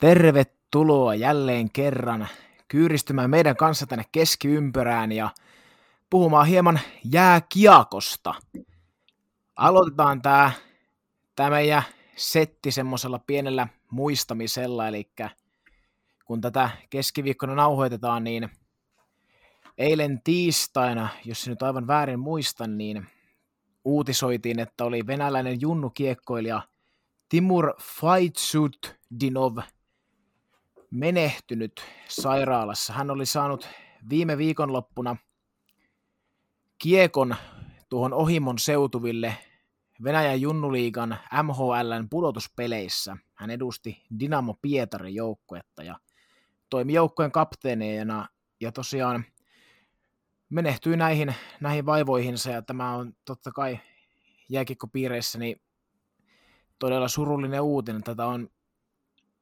Tervetuloa jälleen kerran kyyristymään meidän kanssa tänne keskiympyrään ja puhumaan hieman jääkiekosta. Aloitetaan tämä, tämä meidän setti semmoisella pienellä muistamisella, eli kun tätä keskiviikkona nauhoitetaan, niin eilen tiistaina, jos nyt aivan väärin muistan, niin uutisoitiin, että oli venäläinen junnukiekkoilija Timur Dinov menehtynyt sairaalassa. Hän oli saanut viime viikonloppuna kiekon tuohon Ohimon seutuville Venäjän junnuliigan MHLn pudotuspeleissä. Hän edusti Dynamo Pietarin joukkuetta ja toimi joukkojen kapteeneina ja tosiaan menehtyi näihin, näihin vaivoihinsa ja tämä on totta kai jääkikkopiireissä niin todella surullinen uutinen. Tätä on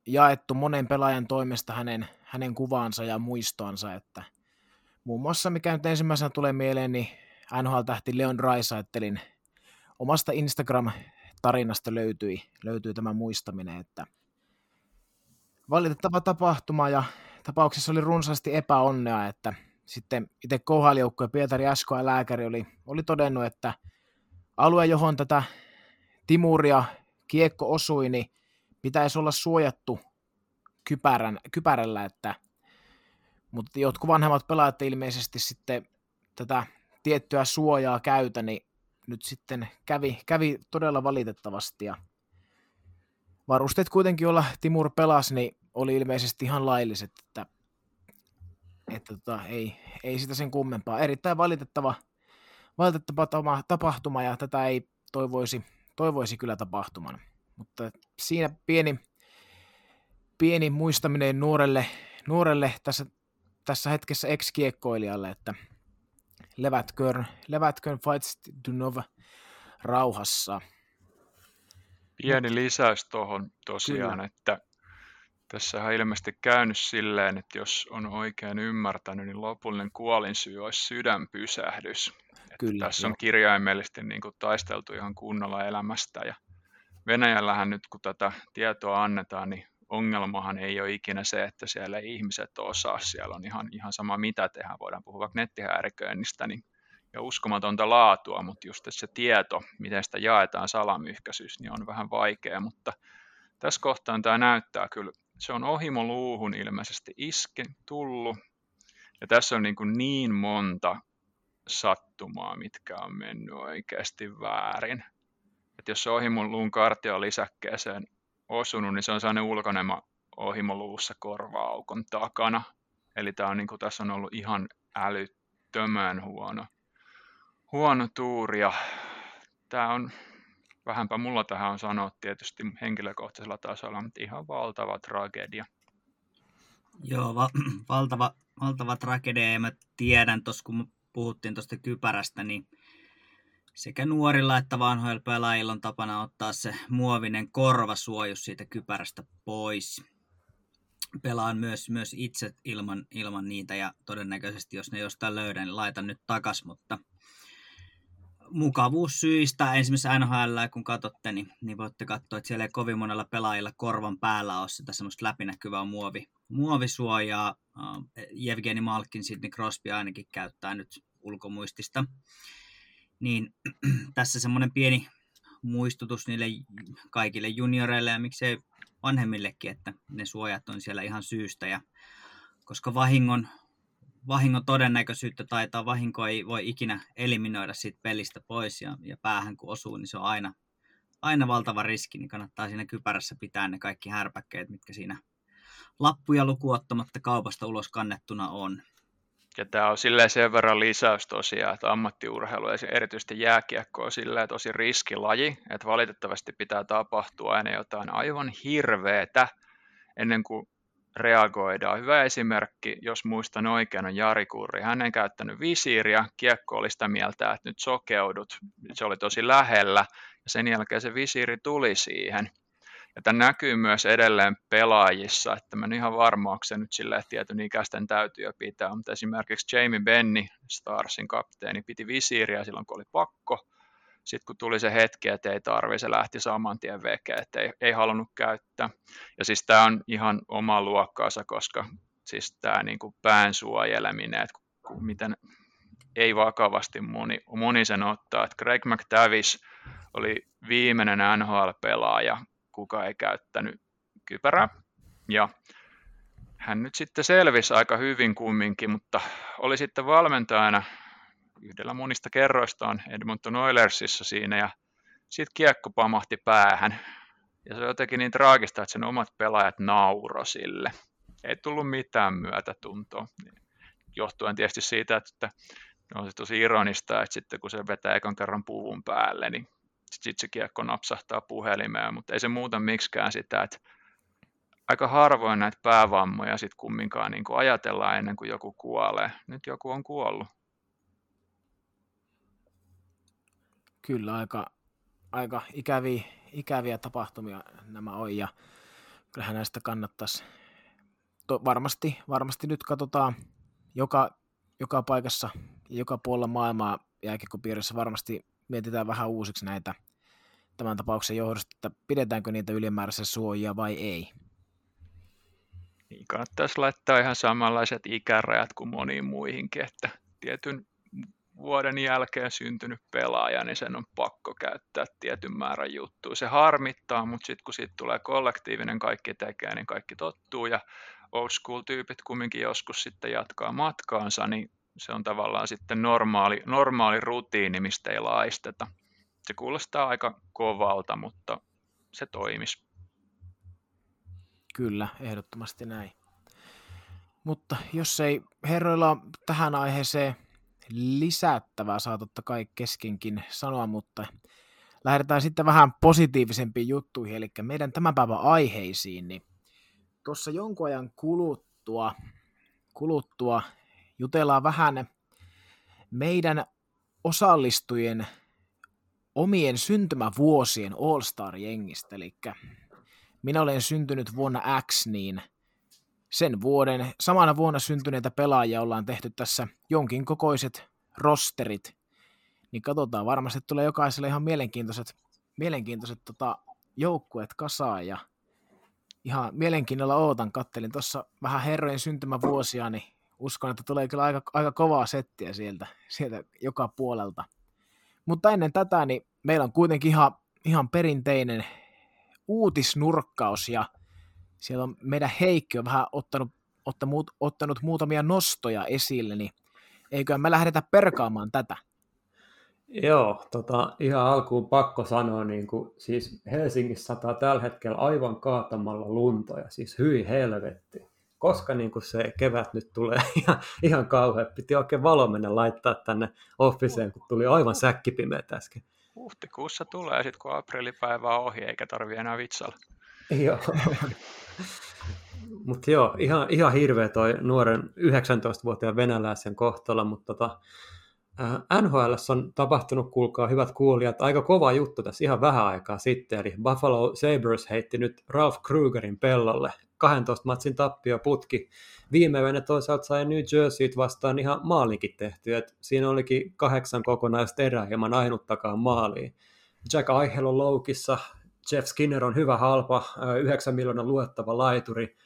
jaettu monen pelaajan toimesta hänen, hänen kuvaansa ja muistoansa, että muun muassa mikä nyt ensimmäisenä tulee mieleen, niin NHL-tähti Leon Raisaittelin omasta Instagram-tarinasta löytyi, löytyi tämä muistaminen, että valitettava tapahtuma ja tapauksessa oli runsaasti epäonnea, että sitten itse KHL-joukkue Pietari Asko ja lääkäri oli, oli todennut, että alue, johon tätä Timuria kiekko osui, niin pitäisi olla suojattu kypärän, kypärällä, että, mutta jotkut vanhemmat pelaajat ilmeisesti sitten tätä tiettyä suojaa käytä, niin nyt sitten kävi, kävi todella valitettavasti ja varusteet kuitenkin, jolla Timur pelasi, niin oli ilmeisesti ihan lailliset, että, että tota, ei, ei sitä sen kummempaa. Erittäin valitettava, valitettava tapahtuma ja tätä ei toivoisi, toivoisi kyllä tapahtuman. Mutta siinä pieni, pieni muistaminen nuorelle, nuorelle tässä, tässä hetkessä ex-kiekkoilijalle, että levätköön, levätköön Fights Dunova rauhassa. Pieni lisäys tuohon tosiaan, Kyllä. että tässä on ilmeisesti käynyt silleen, että jos on oikein ymmärtänyt, niin lopullinen kuolinsyy olisi sydänpysähdys. Kyllä, tässä jo. on kirjaimellisesti niin kuin taisteltu ihan kunnolla elämästä ja Venäjällähän nyt kun tätä tietoa annetaan, niin ongelmahan ei ole ikinä se, että siellä ei ihmiset osaa. Siellä on ihan, ihan sama mitä tehdään. Voidaan puhua vaikka nettihäiriköinnistä niin, ja uskomatonta laatua, mutta just se tieto, miten sitä jaetaan salamyhkäisyys, niin on vähän vaikea. Mutta tässä kohtaa tämä näyttää kyllä, se on ohimoluuhun ilmeisesti iske, tullut. Ja tässä on niin, kuin niin monta sattumaa, mitkä on mennyt oikeasti väärin että jos se ohimoluun kartio lisäkkeeseen osunut, niin se on sellainen ulkonema ohimoluussa korvaaukon takana. Eli tämä on, niin kuin, tässä on ollut ihan älyttömän huono, huono tuuri. Ja tämä on, vähänpä mulla tähän on sanoa tietysti henkilökohtaisella tasolla, mutta ihan valtava tragedia. Joo, va- valtava, valtava tragedia ja mä tiedän tuossa, kun puhuttiin tuosta kypärästä, niin sekä nuorilla että vanhoilla pelaajilla on tapana ottaa se muovinen korvasuojus siitä kypärästä pois. Pelaan myös, myös itse ilman, ilman niitä ja todennäköisesti jos ne jostain löydän, niin laitan nyt takas, mutta mukavuussyistä ensimmäisessä NHL, kun katsotte, niin, niin voitte katsoa, että siellä ei kovin monella pelaajilla korvan päällä ole sitä semmoista läpinäkyvää muovi, muovisuojaa. Jevgeni Malkin, Sidney Crosby ainakin käyttää nyt ulkomuistista niin tässä semmoinen pieni muistutus niille kaikille junioreille ja miksei vanhemmillekin, että ne suojat on siellä ihan syystä. Ja koska vahingon, vahingon todennäköisyyttä tai vahinko ei voi ikinä eliminoida siitä pelistä pois ja, ja päähän kun osuu, niin se on aina, aina valtava riski, niin kannattaa siinä kypärässä pitää ne kaikki härpäkkeet, mitkä siinä lappuja lukuottamatta kaupasta ulos kannettuna on. Ja tämä on silleen sen verran lisäys tosiaan, että ammattiurheilu ja erityisesti jääkiekko on silleen tosi riskilaji, että valitettavasti pitää tapahtua aina jotain aivan hirveetä ennen kuin reagoidaan. Hyvä esimerkki, jos muistan oikein, on Jari Kurri. Hän ei käyttänyt visiiriä, kiekko oli sitä mieltä, että nyt sokeudut. Se oli tosi lähellä ja sen jälkeen se visiiri tuli siihen. Ja tämä näkyy myös edelleen pelaajissa, että mä en ihan varma, onko se nyt silleen, tietyn ikäisten täytyy jo pitää, mutta esimerkiksi Jamie Benny, Starsin kapteeni, piti visiiriä silloin, kun oli pakko. sitten kun tuli se hetki, että ei tarvi, se lähti saman tien veke, että ei, ei halunnut käyttää. Ja siis tämä on ihan oma luokkaansa, koska siis tämä niin kuin pään suojeleminen, että miten ei vakavasti moni, moni sen ottaa. Että Greg McTavish oli viimeinen NHL-pelaaja, kuka ei käyttänyt kypärää. Ja hän nyt sitten selvisi aika hyvin kumminkin, mutta oli sitten valmentajana yhdellä monista kerroistaan Edmonton Oilersissa siinä ja sitten kiekko pamahti päähän. Ja se on jotenkin niin traagista, että sen omat pelaajat nauro sille. Ei tullut mitään myötätuntoa. Johtuen tietysti siitä, että on se tosi ironista, että sitten kun se vetää ekan kerran puvun päälle, niin sitten se kiekko napsahtaa puhelimeen, mutta ei se muuta miksikään sitä, että aika harvoin näitä päävammoja sitten kumminkaan niin kuin ajatellaan ennen kuin joku kuolee. Nyt joku on kuollut. Kyllä, aika, aika ikäviä, ikäviä tapahtumia nämä on ja kyllähän näistä kannattaisi to, varmasti, varmasti nyt katsotaan joka, joka paikassa joka puolella maailmaa jääkiekopiirissä varmasti mietitään vähän uusiksi näitä tämän tapauksen johdosta, että pidetäänkö niitä ylimääräisiä suojia vai ei. Niin kannattaisi laittaa ihan samanlaiset ikärajat kuin moniin muihinkin, että tietyn vuoden jälkeen syntynyt pelaaja, niin sen on pakko käyttää tietyn määrän juttuja. Se harmittaa, mutta sitten kun siitä tulee kollektiivinen, kaikki tekee, niin kaikki tottuu ja old school tyypit kumminkin joskus sitten jatkaa matkaansa, niin se on tavallaan sitten normaali, normaali rutiini, mistä ei laisteta. Se kuulostaa aika kovalta, mutta se toimisi. Kyllä, ehdottomasti näin. Mutta jos ei herroilla tähän aiheeseen lisättävää, saa totta kai keskenkin sanoa, mutta lähdetään sitten vähän positiivisempiin juttuihin, eli meidän tämän päivän aiheisiin, niin tuossa jonkun ajan kuluttua, kuluttua jutellaan vähän meidän osallistujien omien syntymävuosien All-Star-jengistä, eli minä olen syntynyt vuonna X, niin sen vuoden, samana vuonna syntyneitä pelaajia ollaan tehty tässä jonkin kokoiset rosterit, niin katsotaan, varmasti tulee jokaiselle ihan mielenkiintoiset, mielenkiintoiset tota, joukkueet kasaan ja ihan mielenkiinnolla ootan, kattelin tuossa vähän herrojen syntymävuosia, niin uskon, että tulee kyllä aika, aika kovaa settiä sieltä, sieltä joka puolelta. Mutta ennen tätä, niin meillä on kuitenkin ihan, ihan perinteinen uutisnurkkaus ja siellä on meidän Heikki on vähän ottanut, ottanut, ottanut muutamia nostoja esille, niin eikö me lähdetä perkaamaan tätä? Joo, tota, ihan alkuun pakko sanoa, niin kuin, siis Helsingissä sataa tällä hetkellä aivan kaatamalla lunta ja siis hyi helvetti. Koska niin kuin se kevät nyt tulee ihan, ihan kauhean, piti oikein valo mennä laittaa tänne officeen, kun tuli aivan säkkipimeä äsken. Huhtikuussa tulee sitten, kun aprillipäivä on ohi, eikä tarvi enää vitsalla. Joo. mutta joo, ihan, ihan hirveä toi nuoren 19-vuotiaan venäläisen kohtalo, mutta tota, äh, NHL on tapahtunut, kuulkaa hyvät kuulijat, aika kova juttu tässä ihan vähän aikaa sitten, eli Buffalo Sabres heitti nyt Ralph Krugerin pellolle 12 matsin tappio putki. Viime yönä toisaalta sai New Jerseyt vastaan ihan maalinkin tehty, että siinä olikin kahdeksan kokonaista erää hieman ainuttakaan maaliin. Jack Eichel on loukissa, Jeff Skinner on hyvä halpa, 9 miljoonan luettava laituri.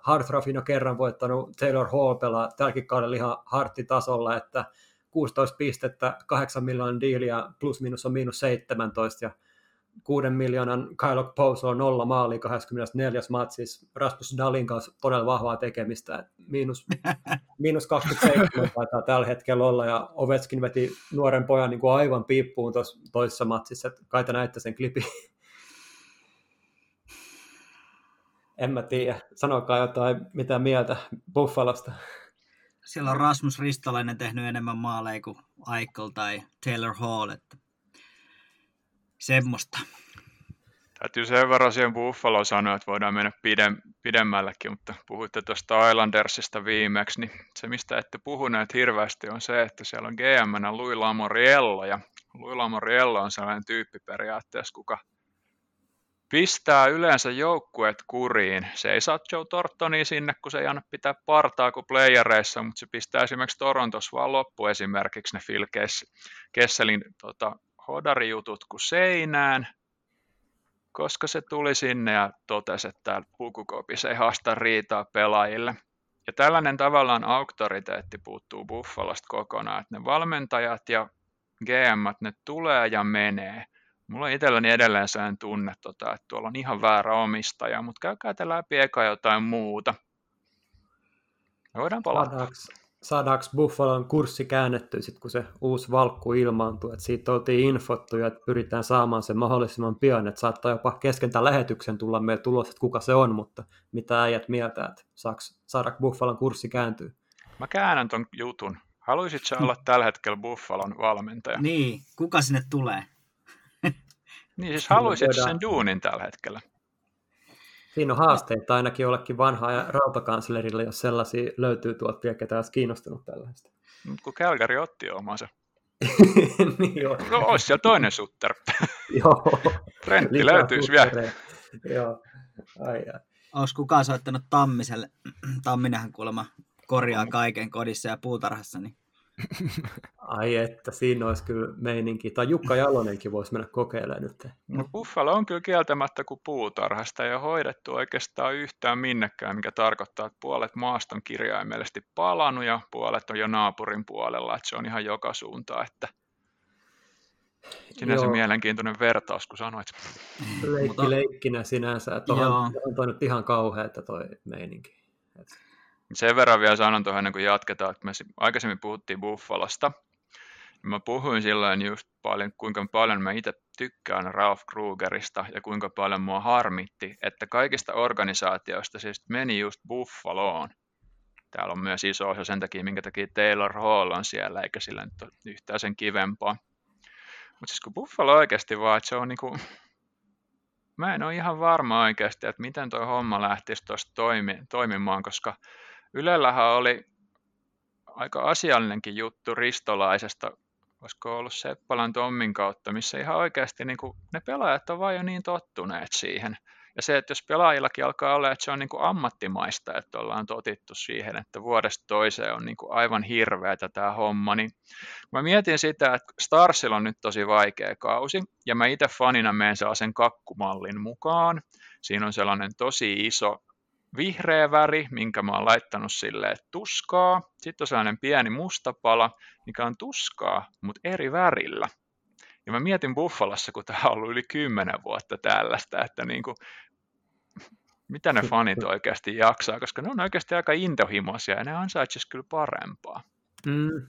Hartrafin on kerran voittanut Taylor Hall pelaa tälläkin kaudella ihan harttitasolla, että 16 pistettä, 8 miljoonan diiliä, plus minus on miinus 17 ja 6 miljoonan Kyle Pose on nolla maali 24. matsissa. Rasmus Dalin kanssa todella vahvaa tekemistä. Miinus, miinus 27 taitaa tällä hetkellä olla ja Ovetskin veti nuoren pojan niin kuin aivan piippuun tuossa toisessa matsissa. Kai te näitte sen klipin. en mä tiedä. Sanokaa jotain, mitä mieltä Buffalosta. Siellä on Rasmus Ristolainen tehnyt enemmän maaleja kuin Eichel tai Taylor Hall, että semmoista. Täytyy sen verran siihen Buffalo sanoa, että voidaan mennä pidem, pidemmällekin, mutta puhuitte tuosta Islandersista viimeksi, niin se mistä ette puhuneet hirveästi on se, että siellä on GM-nä Lamoriello, ja Louis Lamoriello on sellainen tyyppi periaatteessa, kuka pistää yleensä joukkueet kuriin. Se ei saa Joe Tortonia sinne, kun se ei anna pitää partaa kuin playereissa, mutta se pistää esimerkiksi Torontos vaan loppu esimerkiksi ne Phil Kesselin tota, hodarijutut kuin seinään, koska se tuli sinne ja totesi, että pukukopissa ei haasta riitaa pelaajille. Ja tällainen tavallaan auktoriteetti puuttuu Buffalosta kokonaan, että ne valmentajat ja GM, ne tulee ja menee. Mulla on itselläni edelleen sen tunne, tota, että tuolla on ihan väärä omistaja, mutta käykää te läpi eka jotain muuta. Me voidaan palata. Saadaanko, saadaanko Buffalon kurssi käännettyä sitten, kun se uusi valkku ilmaantuu, että siitä oltiin infottu ja että pyritään saamaan sen mahdollisimman pian, että saattaa jopa kesken tämän lähetyksen tulla meille tulos, että kuka se on, mutta mitä äijät mieltä, että saadaanko Buffalon kurssi kääntyä? Mä käännän ton jutun. Haluaisit sä olla tällä hetkellä Buffalon valmentaja? Niin, kuka sinne tulee? Niin siis haluaisit sen duunin tällä hetkellä? Siinä on haasteita ainakin jollekin vanhaa ja rautakanslerille, jos sellaisia löytyy tuolta vielä, ketä olisi kiinnostunut tällaista. Kun Kälkäri otti omansa. niin joo. No olisi siellä toinen sutter. joo. Rentti löytyisi vielä. joo. Ai, ai. Olisi kukaan soittanut Tammiselle? Tamminenhan kuulemma korjaa kaiken kodissa ja puutarhassa, niin Ai että, siinä olisi kyllä meininki. Tai Jukka Jalonenkin voisi mennä kokeilemaan nyt. No Buffalo on kyllä kieltämättä kuin puutarhasta ja hoidettu oikeastaan yhtään minnekään, mikä tarkoittaa, että puolet maasta on kirjaimellisesti palannut ja puolet on jo naapurin puolella, että se on ihan joka suuntaan, että Sinänsä Joo. mielenkiintoinen vertaus, kun sanoit. Leikki leikkinä sinänsä, että on, on toi nyt ihan kauheata toi meininki. Sen verran vielä sanon tuohon ennen kuin jatketaan, että me aikaisemmin puhuttiin Buffalosta. Mä puhuin silloin just paljon, kuinka paljon mä itse tykkään Ralph Krugerista ja kuinka paljon mua harmitti, että kaikista organisaatioista siis meni just Buffaloon. Täällä on myös iso osa sen takia, minkä takia Taylor Hall on siellä, eikä sillä nyt ole yhtään sen kivempaa. Mutta siis kun Buffalo oikeasti vaan, että se on niinku, mä en ole ihan varma oikeasti, että miten tuo homma lähtisi tuosta toimi, toimimaan, koska Ylellähän oli aika asiallinenkin juttu ristolaisesta, olisiko ollut Seppälän Tommin kautta, missä ihan oikeasti niin kuin, ne pelaajat on vain jo niin tottuneet siihen. Ja se, että jos pelaajillakin alkaa olla, että se on niin kuin ammattimaista, että ollaan totittu siihen, että vuodesta toiseen on niin kuin aivan hirveätä tämä homma, niin mä mietin sitä, että Starsilla on nyt tosi vaikea kausi, ja mä itse fanina menen sen kakkumallin mukaan. Siinä on sellainen tosi iso vihreä väri, minkä mä oon laittanut silleen tuskaa. Sitten on sellainen pieni musta pala, mikä on tuskaa, mutta eri värillä. Ja mä mietin Buffalossa, kun tämä on ollut yli kymmenen vuotta tällaista, että niin kuin, mitä ne fanit oikeasti jaksaa, koska ne on oikeasti aika intohimoisia ja ne ansaitsisi kyllä parempaa. Mm.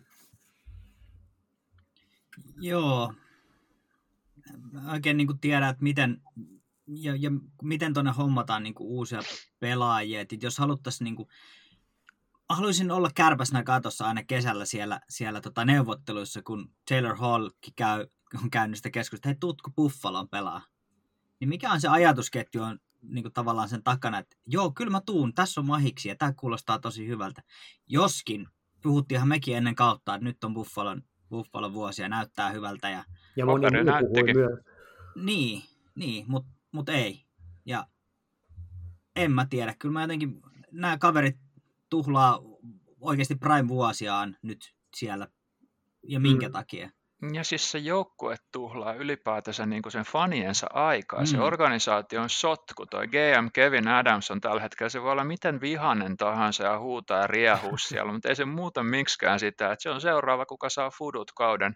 Joo. Mä oikein niin tiedä, että miten, ja, ja miten tuonne hommataan niin kuin uusia pelaajia. Et jos haluttaisiin niin kuin, haluaisin olla kärpäsnä katossa aina kesällä siellä, siellä tota neuvotteluissa, kun Taylor Hall käy, on käynyt sitä keskustelua, että hei, tutko Buffalon pelaa? Niin mikä on se ajatusketju on niin kuin tavallaan sen takana, että joo, kyllä mä tuun, tässä on mahiksi ja tämä kuulostaa tosi hyvältä. Joskin, puhuttiinhan mekin ennen kautta, että nyt on Buffalon, Buffalon vuosia, näyttää hyvältä. Ja, ja moni muu myös. Niin, niin mutta mut ei. Ja en mä tiedä, kyllä mä jotenkin, nämä kaverit tuhlaa oikeasti prime-vuosiaan nyt siellä, ja minkä mm. takia. Ja siis se joukkue tuhlaa ylipäätänsä niin kuin sen faniensa aikaa. Mm. Se organisaatio on sotku. Toi GM Kevin Adams on tällä hetkellä, se voi olla miten vihanen tahansa ja huutaa ja riehuu siellä, mutta ei se muuta miksikään sitä, että se on seuraava, kuka saa fudut kauden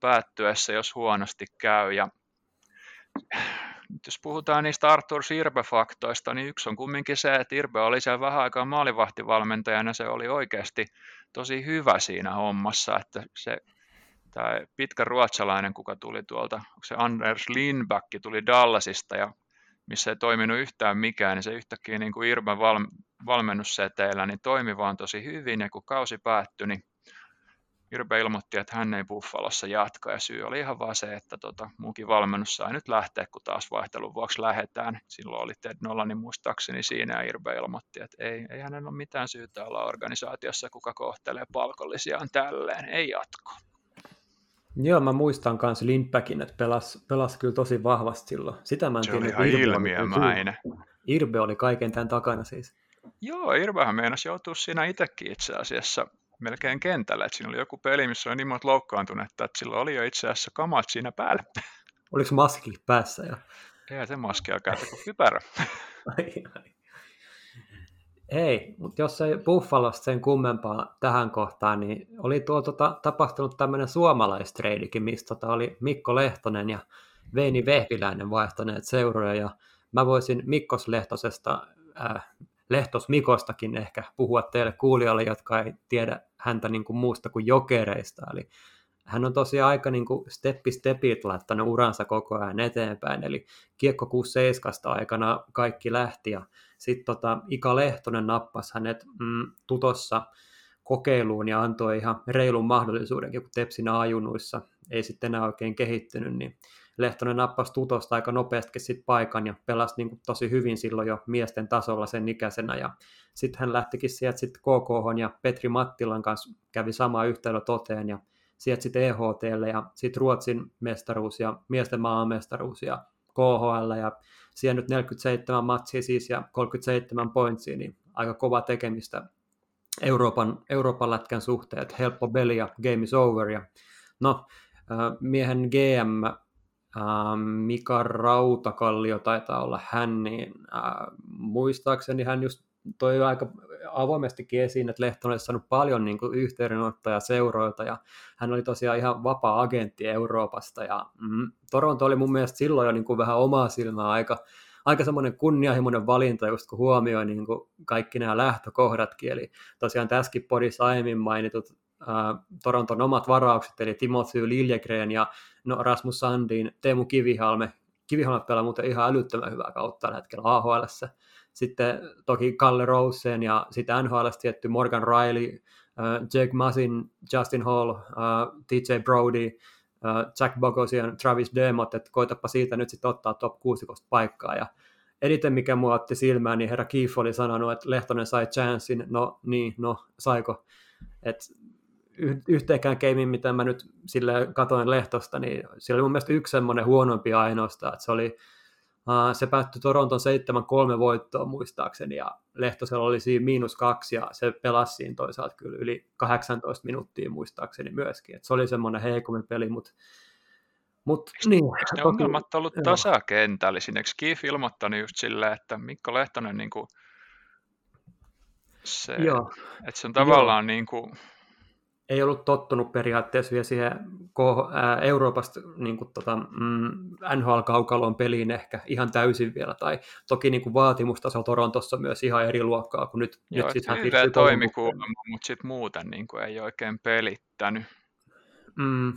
päättyessä, jos huonosti käy. Ja jos puhutaan niistä Arthur Sirbe-faktoista, niin yksi on kumminkin se, että Irbe oli siellä vähän aikaa maalivahtivalmentajana, se oli oikeasti tosi hyvä siinä hommassa, että se tämä pitkä ruotsalainen, kuka tuli tuolta, se Anders Lindback tuli Dallasista ja missä ei toiminut yhtään mikään, niin se yhtäkkiä niin kuin Irben val, valmennusseteillä niin toimi vaan tosi hyvin ja kun kausi päättyi, niin Irbe ilmoitti, että hän ei Buffalossa jatka ja syy oli ihan vaan se, että tota, muukin valmennus sai nyt lähteä, kun taas vaihtelun vuoksi lähdetään. Silloin oli Ted Nolani muistaakseni siinä ja Irbe ilmoitti, että ei, ei hänellä ole mitään syytä olla organisaatiossa, kuka kohtelee palkollisiaan tälleen, ei jatko. Joo, mä muistan myös Lindbackin, että pelasi, pelasi kyllä tosi vahvasti silloin. Sitä mä en se tiedä, oli ihan ilmiömäinen. Irbe oli kaiken tämän takana siis. Joo, Irbehän meinasi joutua siinä itsekin itse asiassa melkein kentällä. Et siinä oli joku peli, missä oli niin monta loukkaantunutta, että sillä oli jo itse asiassa kamat siinä päällä. Oliko maski päässä? Ja... Ei se maskia käytä kuin kypärä. ai, ai. Ei, mutta jos ei Buffalosta sen kummempaa tähän kohtaan, niin oli tuo tota, tapahtunut tämmöinen suomalaistreidikin, mistä tota, oli Mikko Lehtonen ja Veini Vehviläinen vaihtaneet seuroja, ja mä voisin Mikkos Lehtosesta, äh, Lehtos Mikostakin ehkä puhua teille kuulijoille, jotka ei tiedä häntä niin kuin muusta kuin jokereista, eli hän on tosiaan aika niin kuin steppi stepit laittanut uransa koko ajan eteenpäin, eli kiekko 67 aikana kaikki lähti, ja sitten tota, Ika Lehtonen nappasi hänet mm, tutossa kokeiluun ja antoi ihan reilun mahdollisuuden, kun Tepsin ajunuissa ei sitten enää oikein kehittynyt, niin Lehtonen nappasi tutosta aika nopeasti sit paikan ja pelasi niin kuin tosi hyvin silloin jo miesten tasolla sen ikäisenä. Ja sitten hän lähtikin sieltä sitten KK ja Petri Mattilan kanssa kävi sama yhtälö toteen ja sieltä sitten EHTlle ja sitten Ruotsin mestaruus ja miesten maamestaruus ja KHL ja siellä nyt 47 matsia siis ja 37 pointsia, niin aika kova tekemistä Euroopan, Euroopan lätkän suhteet, helppo peli ja game is over. Ja, no, miehen GM Mika Rautakallio taitaa olla hän, niin muistaakseni hän just toi aika avoimestikin esiin, että Lehtonen olisi saanut paljon niin kuin yhteydenottoja seuroilta ja hän oli tosiaan ihan vapaa agentti Euroopasta ja mm, Toronto oli mun mielestä silloin jo niin kuin vähän omaa silmää aika, aika semmoinen kunnianhimoinen valinta, just kun huomioi niin kuin kaikki nämä lähtökohdatkin, eli tosiaan tässäkin podissa aiemmin mainitut äh, Toronton omat varaukset, eli Timothy Liljegren ja no, Rasmus Sandin, Teemu Kivihalme, Kivihalme pelaa muuten ihan älyttömän hyvää kautta tällä hetkellä AHL. Sitten toki Kalle Rosen ja sitten NHL tietty Morgan Riley, uh, Jake Masin, Justin Hall, äh, TJ Brody, Jack Bogosian, Travis Demott, että koitapa siitä nyt sitten ottaa top 60 paikkaa. Ja eniten mikä mua otti silmään, niin herra Keefe oli sanonut, että Lehtonen sai chanssin, no niin, no saiko. Et yhteenkään keimiin, mitä mä nyt sille katoin Lehtosta, niin siellä oli mun mielestä yksi semmoinen huonompi ainoastaan, että se oli se päättyi Toronton 7-3 voittoon muistaakseni ja Lehtosella oli siinä miinus kaksi ja se pelasi siinä toisaalta kyllä yli 18 minuuttia muistaakseni myöskin. Et se oli semmoinen heikommin peli, mutta mut, niin, ne toki, ongelmat ollut tasakentällä? Eikö Keith ilmoittanut just silleen, että Mikko Lehtonen niin kuin, se, Joo. että se on tavallaan Joo. niin kuin, ei ollut tottunut periaatteessa vielä siihen Euroopasta niin kuin, tota, mm, NHL-kaukalon peliin ehkä ihan täysin vielä, tai toki niin kuin vaatimustaso Torontossa myös ihan eri luokkaa, kun nyt, Joo, nyt siis hän hyvä toimi kuulemma, mutta sitten muuten niin kuin ei oikein pelittänyt. Mm,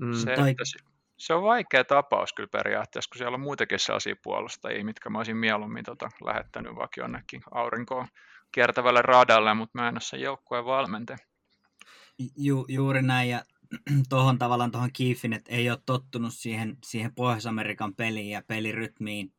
mm, se, tai... se, se on vaikea tapaus kyllä periaatteessa, kun siellä on muutenkin sellaisia puolustajia, mitkä mä olisin mieluummin tota, lähettänyt vaikka jonnekin aurinkoon kiertävälle radalle, mutta mä en ole sen joukkueen valmentaja. Ju, juuri näin, ja tuohon tavallaan tuohon Kiifin, että ei ole tottunut siihen, siihen Pohjois-Amerikan peliin ja pelirytmiin.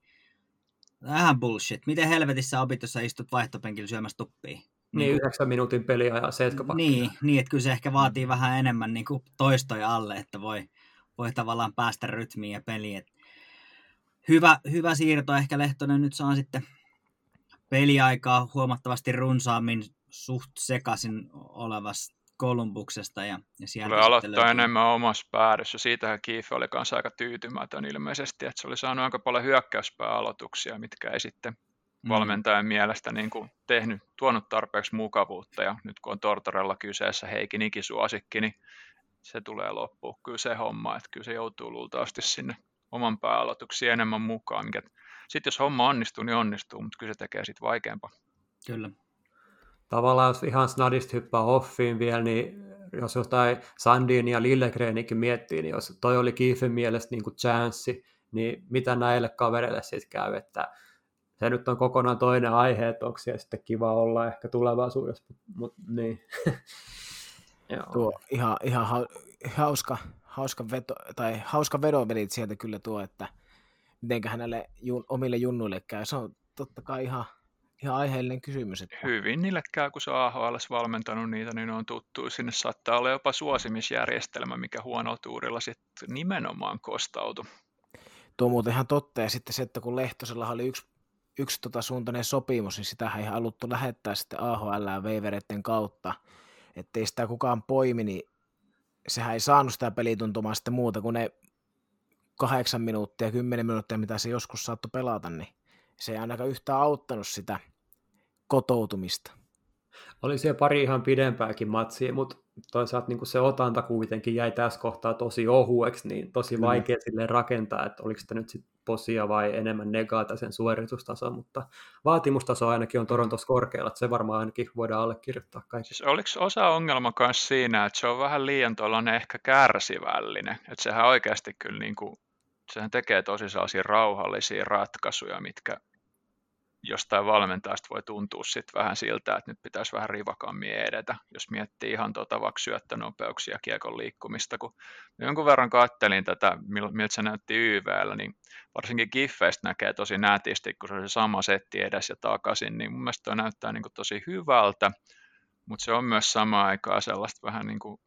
Vähän bullshit. Miten helvetissä opit, jos sä istut vaihtopenkillä syömässä tuppia? Niin, niin yhdeksän minuutin peliä ja Niin, niin, että kyllä se ehkä vaatii vähän enemmän niin kuin toistoja alle, että voi, voi tavallaan päästä rytmiin ja peliin. hyvä, hyvä siirto. Ehkä Lehtonen nyt saa sitten peliaikaa huomattavasti runsaammin suht sekaisin olevasta Kolumbuksesta. Ja, ja sieltä Tulee aloittaa löytyy... enemmän omassa päädyssä. Siitähän Kiife oli kanssa aika tyytymätön ilmeisesti, että se oli saanut aika paljon hyökkäyspääaloituksia, mitkä ei sitten mm. valmentajan mielestä niin kuin tehnyt, tuonut tarpeeksi mukavuutta. Ja nyt kun on Tortorella kyseessä Heikin ikisuosikki, niin se tulee loppuun kyllä se homma, että kyllä se joutuu luultavasti sinne oman pääaloituksiin enemmän mukaan. Mikä... Sitten jos homma onnistuu, niin onnistuu, mutta kyllä se tekee sitten vaikeampaa. Kyllä tavallaan jos ihan snadista hyppää offiin vielä, niin jos jotain Sandin ja Lillegrenikin miettii, niin jos toi oli Kiefen mielestä niin kuin chanssi, niin mitä näille kavereille sitten käy, että se nyt on kokonaan toinen aihe, että onko siellä sitten kiva olla ehkä tulevaisuudessa, mutta niin. tuo ihan, ihan hauska, hauska, veto, tai hauska vedovelit sieltä kyllä tuo, että miten hänelle jun, omille junnuille käy. Se on totta kai ihan ihan aiheellinen kysymys. Että... Hyvin niille käy, kun se on AHL valmentanut niitä, niin ne on tuttu. Sinne saattaa olla jopa suosimisjärjestelmä, mikä huonolla tuurilla sitten nimenomaan kostautu. Tuo muuten ihan totta, ja sitten se, että kun Lehtosella oli yksi, yksi tota suuntainen sopimus, niin sitä ei haluttu lähettää sitten AHL veivereiden kautta. ettei sitä kukaan poimi, niin sehän ei saanut sitä pelituntumaa sitten muuta kuin ne kahdeksan minuuttia, kymmenen minuuttia, mitä se joskus saattoi pelata, niin se ei ainakaan yhtään auttanut sitä kotoutumista. Oli siellä pari ihan pidempääkin matsia, mutta toisaalta niin se otanta kuitenkin jäi tässä kohtaa tosi ohueksi, niin tosi Kyllä. vaikea sille rakentaa, että oliko sitä nyt sitten posia vai enemmän negaata sen suoritustaso, mutta vaatimustaso ainakin on Torontossa korkealla, että se varmaan ainakin voidaan allekirjoittaa kaikki. Siis oliko osa ongelma myös siinä, että se on vähän liian tuollainen ehkä kärsivällinen, että sehän oikeasti kyllä niin kuin, sehän tekee tosi sellaisia rauhallisia ratkaisuja, mitkä jostain valmentajasta voi tuntua sitten vähän siltä, että nyt pitäisi vähän rivakammin edetä, jos miettii ihan tuota vaikka syöttönopeuksia kiekon liikkumista, kun jonkun verran kattelin tätä, miltä se näytti YVllä, niin varsinkin Giffeistä näkee tosi nätisti, kun se on se sama setti edes ja takaisin, niin mun mielestä tuo näyttää niin kuin tosi hyvältä, mutta se on myös samaan aikaan sellaista vähän niin kuin,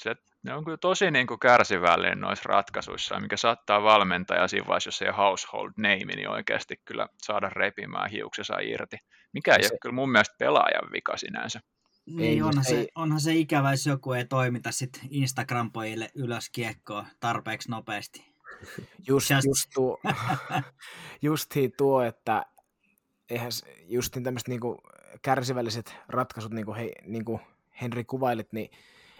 se ne on kyllä tosi niin kuin kärsivällinen noissa ratkaisuissa, mikä saattaa valmentaja siinä vaiheessa, jos ei household name, niin oikeasti kyllä saada repimään hiuksensa irti. Mikä ei se... ole kyllä mun mielestä pelaajan vika sinänsä. Niin, onhan, se, onhan se ikävä, jos joku ei toimita sit Instagram-pojille ylös kiekkoa tarpeeksi nopeasti. Just, just, just tuo, justiin tuo, että eihän justiin tämmöiset niinku kärsivälliset ratkaisut, niin kuin, he, niin kuin Henri kuvailit, niin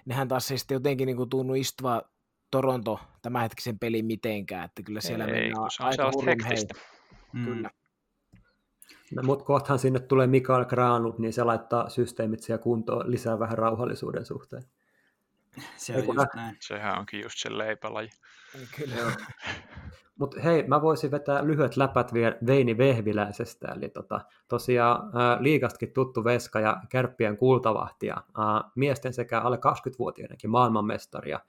nehän taas ei sitten jotenkin niin kuin tunnu istua Toronto tämänhetkisen pelin mitenkään, että kyllä siellä ei, mennään se on aika hurrum mm. Kyllä. No, mutta kohtahan sinne tulee Mikael Granut, niin se laittaa systeemit siellä kuntoon, lisää vähän rauhallisuuden suhteen. Se on just näin. Sehän onkin just se leipälaji. Kyllä. Mutta hei, mä voisin vetää lyhyet läpät vielä Veini Vehviläisestä, eli tota, tosiaan ää, liikastakin tuttu veska ja kärppien kultavahtia, miesten sekä alle 20-vuotiaidenkin maailmanmestaria.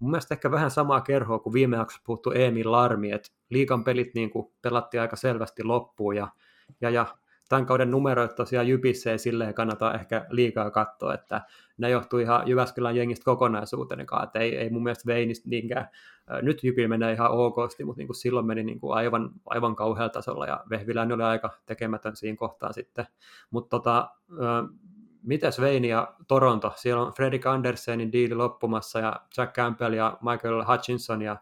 Mun mielestä ehkä vähän samaa kerhoa kuin viime jaksossa puhuttu Emil Larmi, että liikan pelit niin pelattiin aika selvästi loppuun ja, ja, ja tämän kauden numeroit tosiaan ja silleen kannata ehkä liikaa katsoa, että ne johtuu ihan Jyväskylän jengistä kokonaisuutena, että ei, ei mun mielestä Veinistä niinkään, nyt Jypi menee ihan okosti, mutta niin kuin silloin meni niin kuin aivan, aivan kauhealla tasolla ja Vehviläinen oli aika tekemätön siinä kohtaa sitten, mutta tota, mitäs Veini ja Toronto, siellä on Fredrik Andersenin diili loppumassa ja Jack Campbell ja Michael Hutchinson ja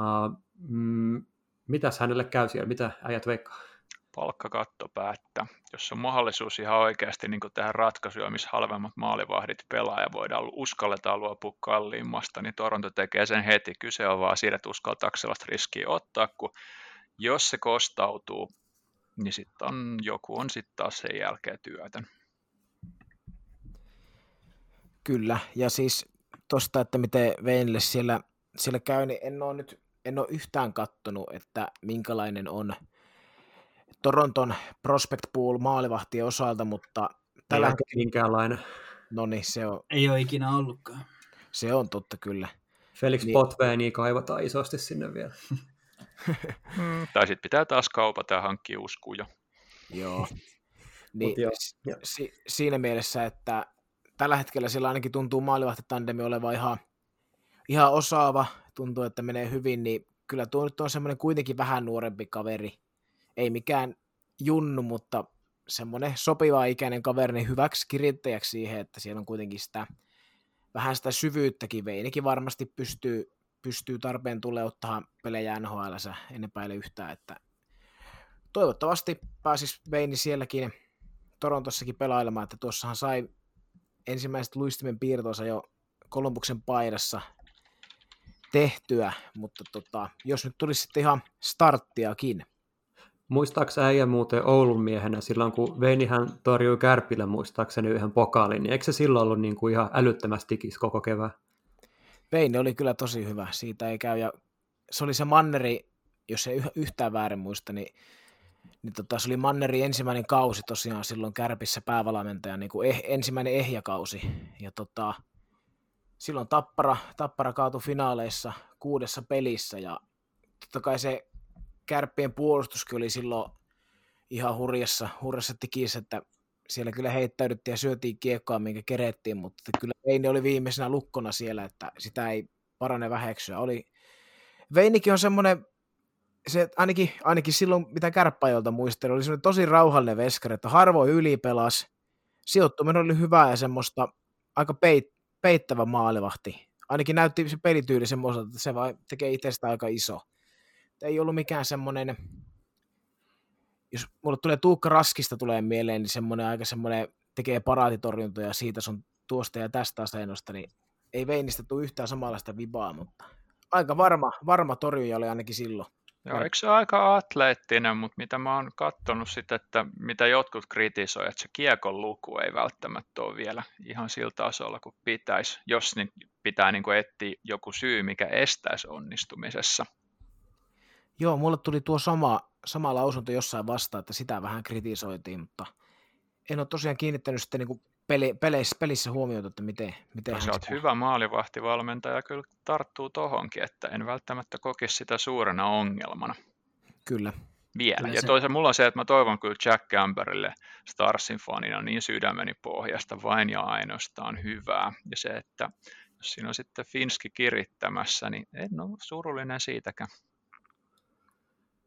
uh, mm, mitäs hänelle käy siellä, mitä äijät veikkaa? Palkkakatto päättää. Jos on mahdollisuus ihan oikeasti niin tehdä ratkaisuja, missä halvemmat maalivahdit pelaa ja voidaan uskalletaan luopua kalliimmasta, niin Toronto tekee sen heti. Kyse on vaan siitä, että uskaltaako sellaista riskiä ottaa, kun jos se kostautuu, niin sitten on, joku on sitten taas sen jälkeen työtön. Kyllä, ja siis tuosta, että miten Veinille siellä, siellä käy, niin en ole nyt en ole yhtään kattonut, että minkälainen on Toronton prospect pool maalivahtien osalta, mutta tällä hetkellä... minkäänlainen. No niin, se on... Ei ole ikinä ollutkaan. Se on totta kyllä. Felix niin... Potveeni kaivataan isosti sinne vielä. mm, tai sitten pitää taas kaupata ja hankkia uskuja. Joo. Niin, jo, si- siinä mielessä, että tällä hetkellä sillä ainakin tuntuu maalivahtitandemi olevan ihan, ihan osaava, tuntuu, että menee hyvin, niin kyllä tuo nyt on semmoinen kuitenkin vähän nuorempi kaveri, ei mikään junnu, mutta semmoinen sopiva ikäinen kaveri hyväksi kirittäjäksi siihen, että siellä on kuitenkin sitä vähän sitä syvyyttäkin. Veinikin varmasti pystyy, pystyy tarpeen tulee ottaa pelejä NHL, en epäile yhtään, että toivottavasti pääsis Veini sielläkin Torontossakin pelailemaan, että tuossahan sai ensimmäiset luistimen piirtonsa jo Kolumbuksen paidassa tehtyä, mutta tota, jos nyt tulisi sitten ihan starttiakin, Muistaaks äijä muuten Oulun miehenä silloin, kun Veinihän torjui Kärpillä muistaakseni yhden pokaalin, niin eikö se silloin ollut niin kuin ihan älyttömästi tikis koko kevään? Veini oli kyllä tosi hyvä, siitä ei käy, ja se oli se Manneri, jos ei yhtään väärin muista, niin, niin tota, se oli Manneri ensimmäinen kausi tosiaan silloin Kärpissä päävalmentaja, niin kuin eh, ensimmäinen ehjäkausi, ja tota, silloin Tappara, Tappara kaatui finaaleissa kuudessa pelissä, ja totta kai se kärppien puolustuskin oli silloin ihan hurjassa, hurjassa tikissä, että siellä kyllä heittäydyttiin ja syötiin kiekkoa, minkä kerettiin, mutta kyllä Veini oli viimeisenä lukkona siellä, että sitä ei parane väheksyä. Oli, Veinikin on semmoinen, se ainakin, ainakin silloin, mitä kärppäjolta muistelin, oli semmoinen tosi rauhallinen veskari, että harvoin ylipelas, sijoittuminen oli hyvää ja semmoista aika peit, peittävä maalivahti. Ainakin näytti se pelityyli semmoiselta, että se vai tekee itsestä aika iso. Ei ollut mikään semmoinen, jos mulle tulee Tuukka Raskista tulee mieleen, niin semmoinen aika semmoinen tekee paraatitorjuntoja siitä sun tuosta ja tästä asennosta, niin ei Veinistä tule yhtään samanlaista vibaa, mutta aika varma, varma torjuja oli ainakin silloin. Joo, eikö se aika atleettinen, mutta mitä mä oon katsonut sitten, että mitä jotkut kritisoivat, että se kiekon luku ei välttämättä ole vielä ihan sillä tasolla kuin pitäisi, jos niin pitää niin kuin etsiä joku syy, mikä estäisi onnistumisessa. Joo, mulle tuli tuo sama, sama lausunto jossain vastaan, että sitä vähän kritisoitiin, mutta en ole tosiaan kiinnittänyt sitten niin peli, peleissä, pelissä huomiota, että miten, miten no, hän olet hyvä maalivahtivalmentaja, kyllä tarttuu tohonkin, että en välttämättä kokisi sitä suurena ongelmana. Kyllä. Vielä. Kyllä ja toisaalta mulla on se, että mä toivon kyllä Jack Camberille Starsin fanina niin sydämeni pohjasta vain ja ainoastaan hyvää. Ja se, että jos siinä on sitten Finski kirittämässä, niin en ole surullinen siitäkään.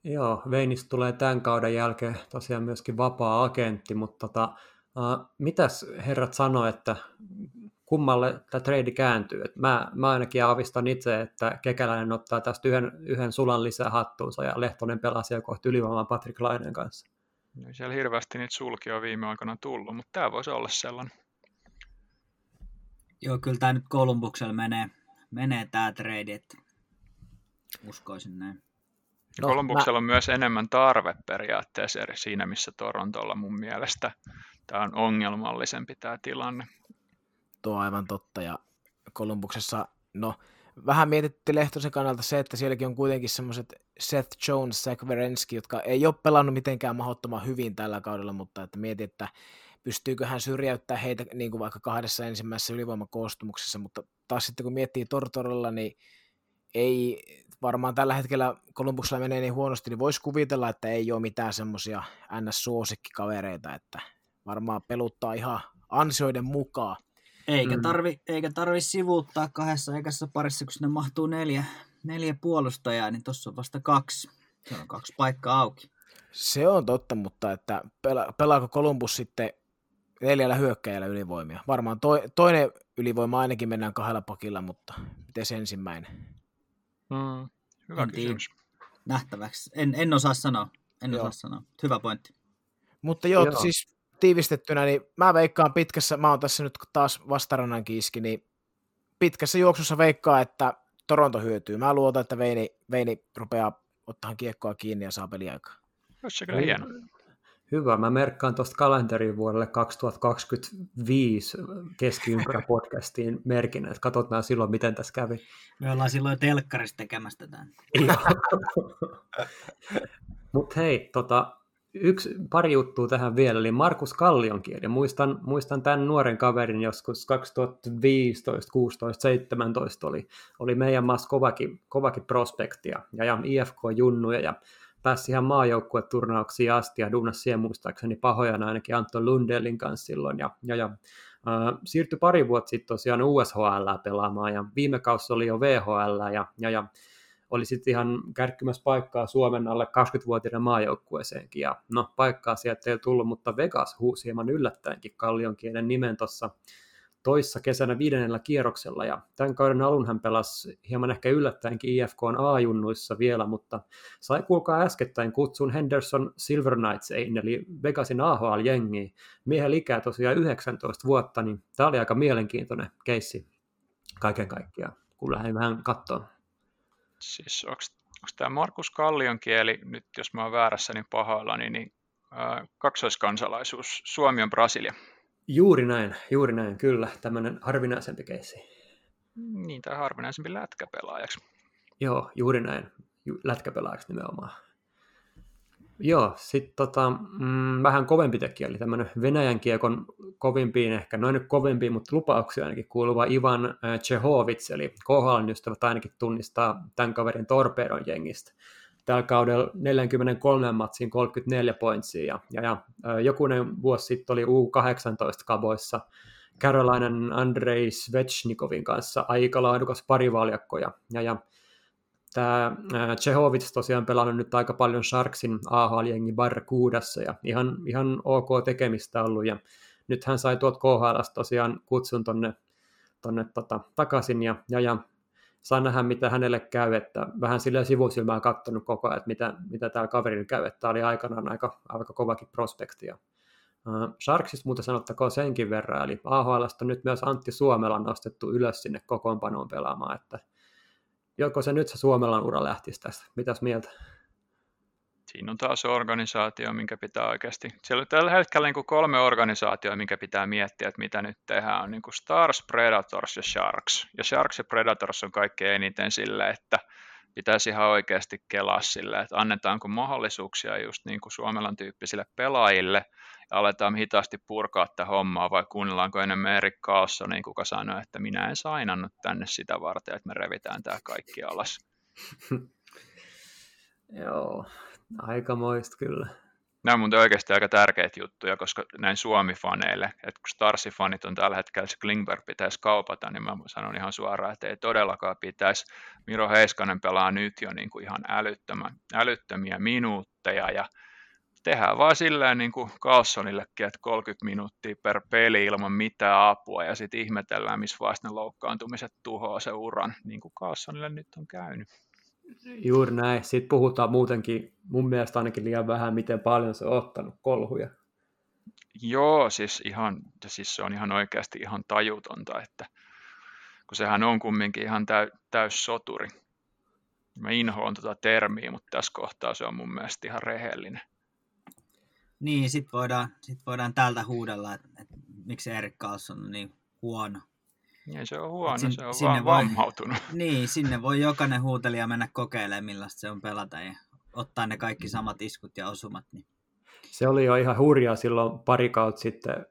Joo, Veinis tulee tämän kauden jälkeen tosiaan myöskin vapaa-agentti, mutta tota, uh, mitäs herrat sanoo, että kummalle tämä trade kääntyy? Et mä, mä ainakin aavistan itse, että Kekäläinen ottaa tästä yhden, yhden sulan lisää hattuunsa ja Lehtonen pelasi kohti ylivoimaan Patrick Lainen kanssa. No, siellä hirveästi niitä sulkia on viime aikoina tullut, mutta tämä voisi olla sellainen. Joo, kyllä tämä nyt Kolumbuksella menee, menee tämä trade, että uskoisin näin. No, Kolumbuksella mä... on myös enemmän tarve periaatteessa eri siinä, missä Torontolla mun mielestä tämä on ongelmallisempi tämä tilanne. Tuo on aivan totta ja Kolumbuksessa, no vähän mietitti Lehtosen kannalta se, että sielläkin on kuitenkin semmoiset Seth Jones, Zach Werenski, jotka ei ole pelannut mitenkään mahdottoman hyvin tällä kaudella, mutta että mieti, että pystyykö hän syrjäyttämään heitä niin kuin vaikka kahdessa ensimmäisessä ylivoimakoostumuksessa, mutta taas sitten kun miettii Tortorolla, niin ei varmaan tällä hetkellä Kolumbuksella menee niin huonosti, niin voisi kuvitella, että ei ole mitään semmoisia NS-suosikkikavereita, että varmaan peluttaa ihan ansioiden mukaan. Eikä mm. tarvi, eikä tarvi sivuuttaa kahdessa ekassa parissa, kun sinne mahtuu neljä, neljä puolustajaa, niin tuossa on vasta kaksi. Se on kaksi paikkaa auki. Se on totta, mutta että pela, pelaako Columbus sitten neljällä hyökkäjällä ylivoimia? Varmaan toi, toinen ylivoima ainakin mennään kahdella pakilla, mutta miten se ensimmäinen? Mm, hyvä en kysymys. Nähtäväksi. En, en osaa sanoa. En joo. osaa sanoa. Hyvä pointti. Mutta joo, joo, siis tiivistettynä, niin mä veikkaan pitkässä, mä oon tässä nyt taas vastarannan kiiski, niin pitkässä juoksussa veikkaa, että Toronto hyötyy. Mä luotan, että Veini, Veini rupeaa ottaa kiekkoa kiinni ja saa peliaikaa. Olisi se kyllä hieno. Hyvä, mä merkkaan tuosta kalenterin vuodelle 2025 keskiympärä podcastiin merkinnä, että katsotaan silloin, miten tässä kävi. Me ollaan silloin telkkarissa tekemässä tämän. Mutta hei, tota, yksi, pari juttua tähän vielä, eli Markus Kallionkieli. Muistan, muistan tämän nuoren kaverin joskus 2015, 16, 17 oli, oli meidän maassa kovakin, kovakin prospektia ja, ja IFK-junnuja ja pääsi ihan maajoukkueturnauksiin asti ja duunasi siihen muistaakseni pahojana ainakin Anton Lundelin kanssa silloin ja, ja, ja äh, siirtyi pari vuotta sitten tosiaan USHL pelaamaan ja viime kausi oli jo VHL ja, ja, ja oli sitten ihan kärkkymässä paikkaa Suomen alle 20-vuotiaiden maajoukkueeseenkin. Ja no, paikkaa sieltä ei tullut, mutta Vegas huusi hieman yllättäenkin Kallionkielen nimen tuossa toissa kesänä viidennellä kierroksella, ja tämän kauden alun hän pelasi hieman ehkä yllättäenkin IFK A-junnuissa vielä, mutta sai kuulkaa äskettäin kutsun Henderson Silver Knightsein, eli Vegasin AHL-jengiin. Miehen ikää tosiaan 19 vuotta, niin tämä oli aika mielenkiintoinen keissi kaiken kaikkiaan, kun lähdin vähän katsomaan. Siis onko tämä Markus Kallion kieli, nyt jos mä oon väärässä, niin pahoilla, niin, niin kaksoiskansalaisuus, Suomi on Brasilia. Juuri näin, juuri näin, kyllä. Tämmöinen harvinaisempi keissi. Niin, tai harvinaisempi lätkäpelaajaksi. Joo, juuri näin. Lätkäpelaajaksi nimenomaan. Joo, sitten tota, mm, vähän kovempi tekijä, eli tämmöinen Venäjän kiekon kovimpiin, ehkä noin nyt kovimpiin, mutta lupauksia ainakin kuuluva Ivan äh, Chehovits, eli KHL ystävät ainakin tunnistaa tämän kaverin torpeedon jengistä tällä kaudella 43 matsiin 34 pointsia ja, ja, ja jokunen vuosi sitten oli U18 kaboissa Carolinen Andrei Svechnikovin kanssa aika laadukas parivaljakko ja, ja, ja tämä Chehovits tosiaan pelannut nyt aika paljon Sharksin AHL-jengi Barracuudassa ja ihan, ihan ok tekemistä ollut ja nyt hän sai tuot KHL tosiaan kutsun tonne, tonne tota, takaisin ja, ja, ja saa nähdä, mitä hänelle käy, että vähän sillä sivusilmään katsonut koko ajan, että mitä, mitä täällä käy, että tämä oli aikanaan aika, aika kovakin prospekti. Sharksista muuten sanottakoon senkin verran, eli AHLsta nyt myös Antti Suomela nostettu ylös sinne kokoonpanoon pelaamaan, että joko se nyt se Suomelan ura lähtisi tästä, mitäs mieltä? Siinä on taas organisaatio, minkä pitää oikeasti, siellä on tällä hetkellä niin kolme organisaatioa, minkä pitää miettiä, että mitä nyt tehdään, on niin kuin Stars, Predators ja Sharks. Ja Sharks ja Predators on kaikkein eniten sille, että pitäisi ihan oikeasti kelaa sille, että annetaanko mahdollisuuksia just niin kuin Suomelan tyyppisille pelaajille ja aletaan hitaasti purkaa tätä hommaa vai kuunnellaanko enemmän Erik Carlsonin, kuka sanoi, että minä en sainannut tänne sitä varten, että me revitään tämä kaikki alas. Joo, Aikamoista kyllä. Nämä on muuten oikeasti aika tärkeitä juttuja, koska näin Suomi-faneille, että kun Starsi-fanit on tällä hetkellä, se Klingberg pitäisi kaupata, niin mä sanon ihan suoraan, että ei todellakaan pitäisi. Miro Heiskanen pelaa nyt jo niin kuin ihan älyttömän, älyttömiä minuutteja ja tehdään vaan silleen niin kuin Carlsonillekin, että 30 minuuttia per peli ilman mitään apua ja sitten ihmetellään, missä vaiheessa ne loukkaantumiset tuhoaa se uran, niin kuin Carlsonille nyt on käynyt. Juuri näin. Sitten puhutaan muutenkin, mun mielestä ainakin liian vähän, miten paljon se on ottanut kolhuja. Joo, siis, ihan, siis se on ihan oikeasti ihan tajutonta, että kun sehän on kumminkin ihan täy, täys soturi. Mä inhoon tuota termiä, mutta tässä kohtaa se on mun mielestä ihan rehellinen. Niin, sit voidaan, sit voidaan täältä huudella, että, että miksi Erik Karlsson on niin huono. Niin, se on huono, sin, se on sinne vaan voi, vammautunut. Niin, sinne voi jokainen huutelija mennä kokeilemaan, millaista se on pelata ja ottaa ne kaikki samat iskut ja osumat. Niin. Se oli jo ihan hurjaa silloin pari kautta sitten